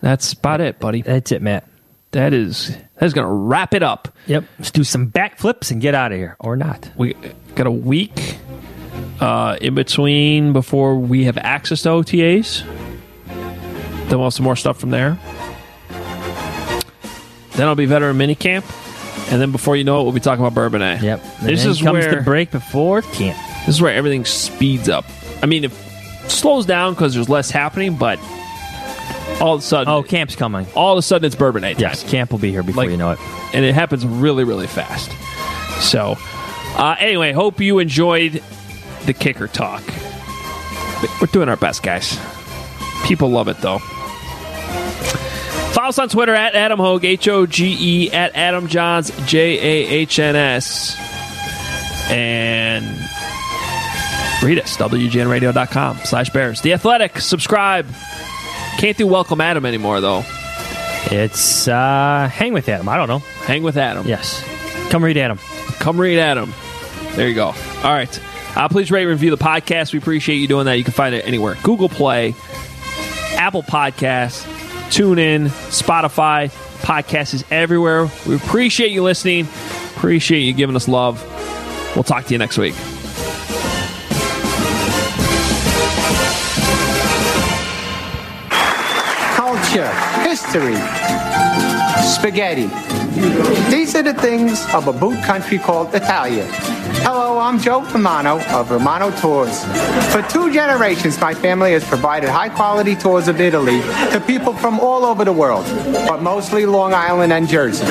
That's about it, buddy. That's it, Matt. That is that's gonna wrap it up. Yep. Let's do some backflips and get out of here, or not. We got a week uh, in between before we have access to OTAs. Then we'll have some more stuff from there. Then I'll be veteran minicamp, and then before you know it, we'll be talking about Bourbonnais. Yep. This then is comes where the break before camp. This is where everything speeds up. I mean, it slows down because there's less happening, but all of a sudden, oh, camp's coming. All of a sudden, it's Bourbon Night. Yes, camp will be here before Like- you know it. and it happens really, really fast. So, uh, anyway, hope you enjoyed the kicker talk. We're doing our best, guys. People love it, though. Follow us on Twitter at Adam Hoge, H O G E, at Adam Jahns, J A H N S. And read us, WGNradio.com slash Bears. The Athletic, subscribe. Can't do Welcome Adam anymore, though. It's uh, Hang with Adam. I don't know. Hang with Adam. Yes. Come read Adam. Come read Adam. There you go. All right. Uh, please rate and review the podcast. We appreciate you doing that. You can find it anywhere Google Play, Apple Podcasts, TuneIn, Spotify. Podcast is everywhere. We appreciate you listening. Appreciate you giving us love. We'll talk to you next week. History, spaghetti. These are the things of a boot country called Italia. Hello, I'm Joe Romano of Romano Tours. For two generations, my family has provided high quality tours of Italy to people from all over the world, but mostly Long Island and Jersey.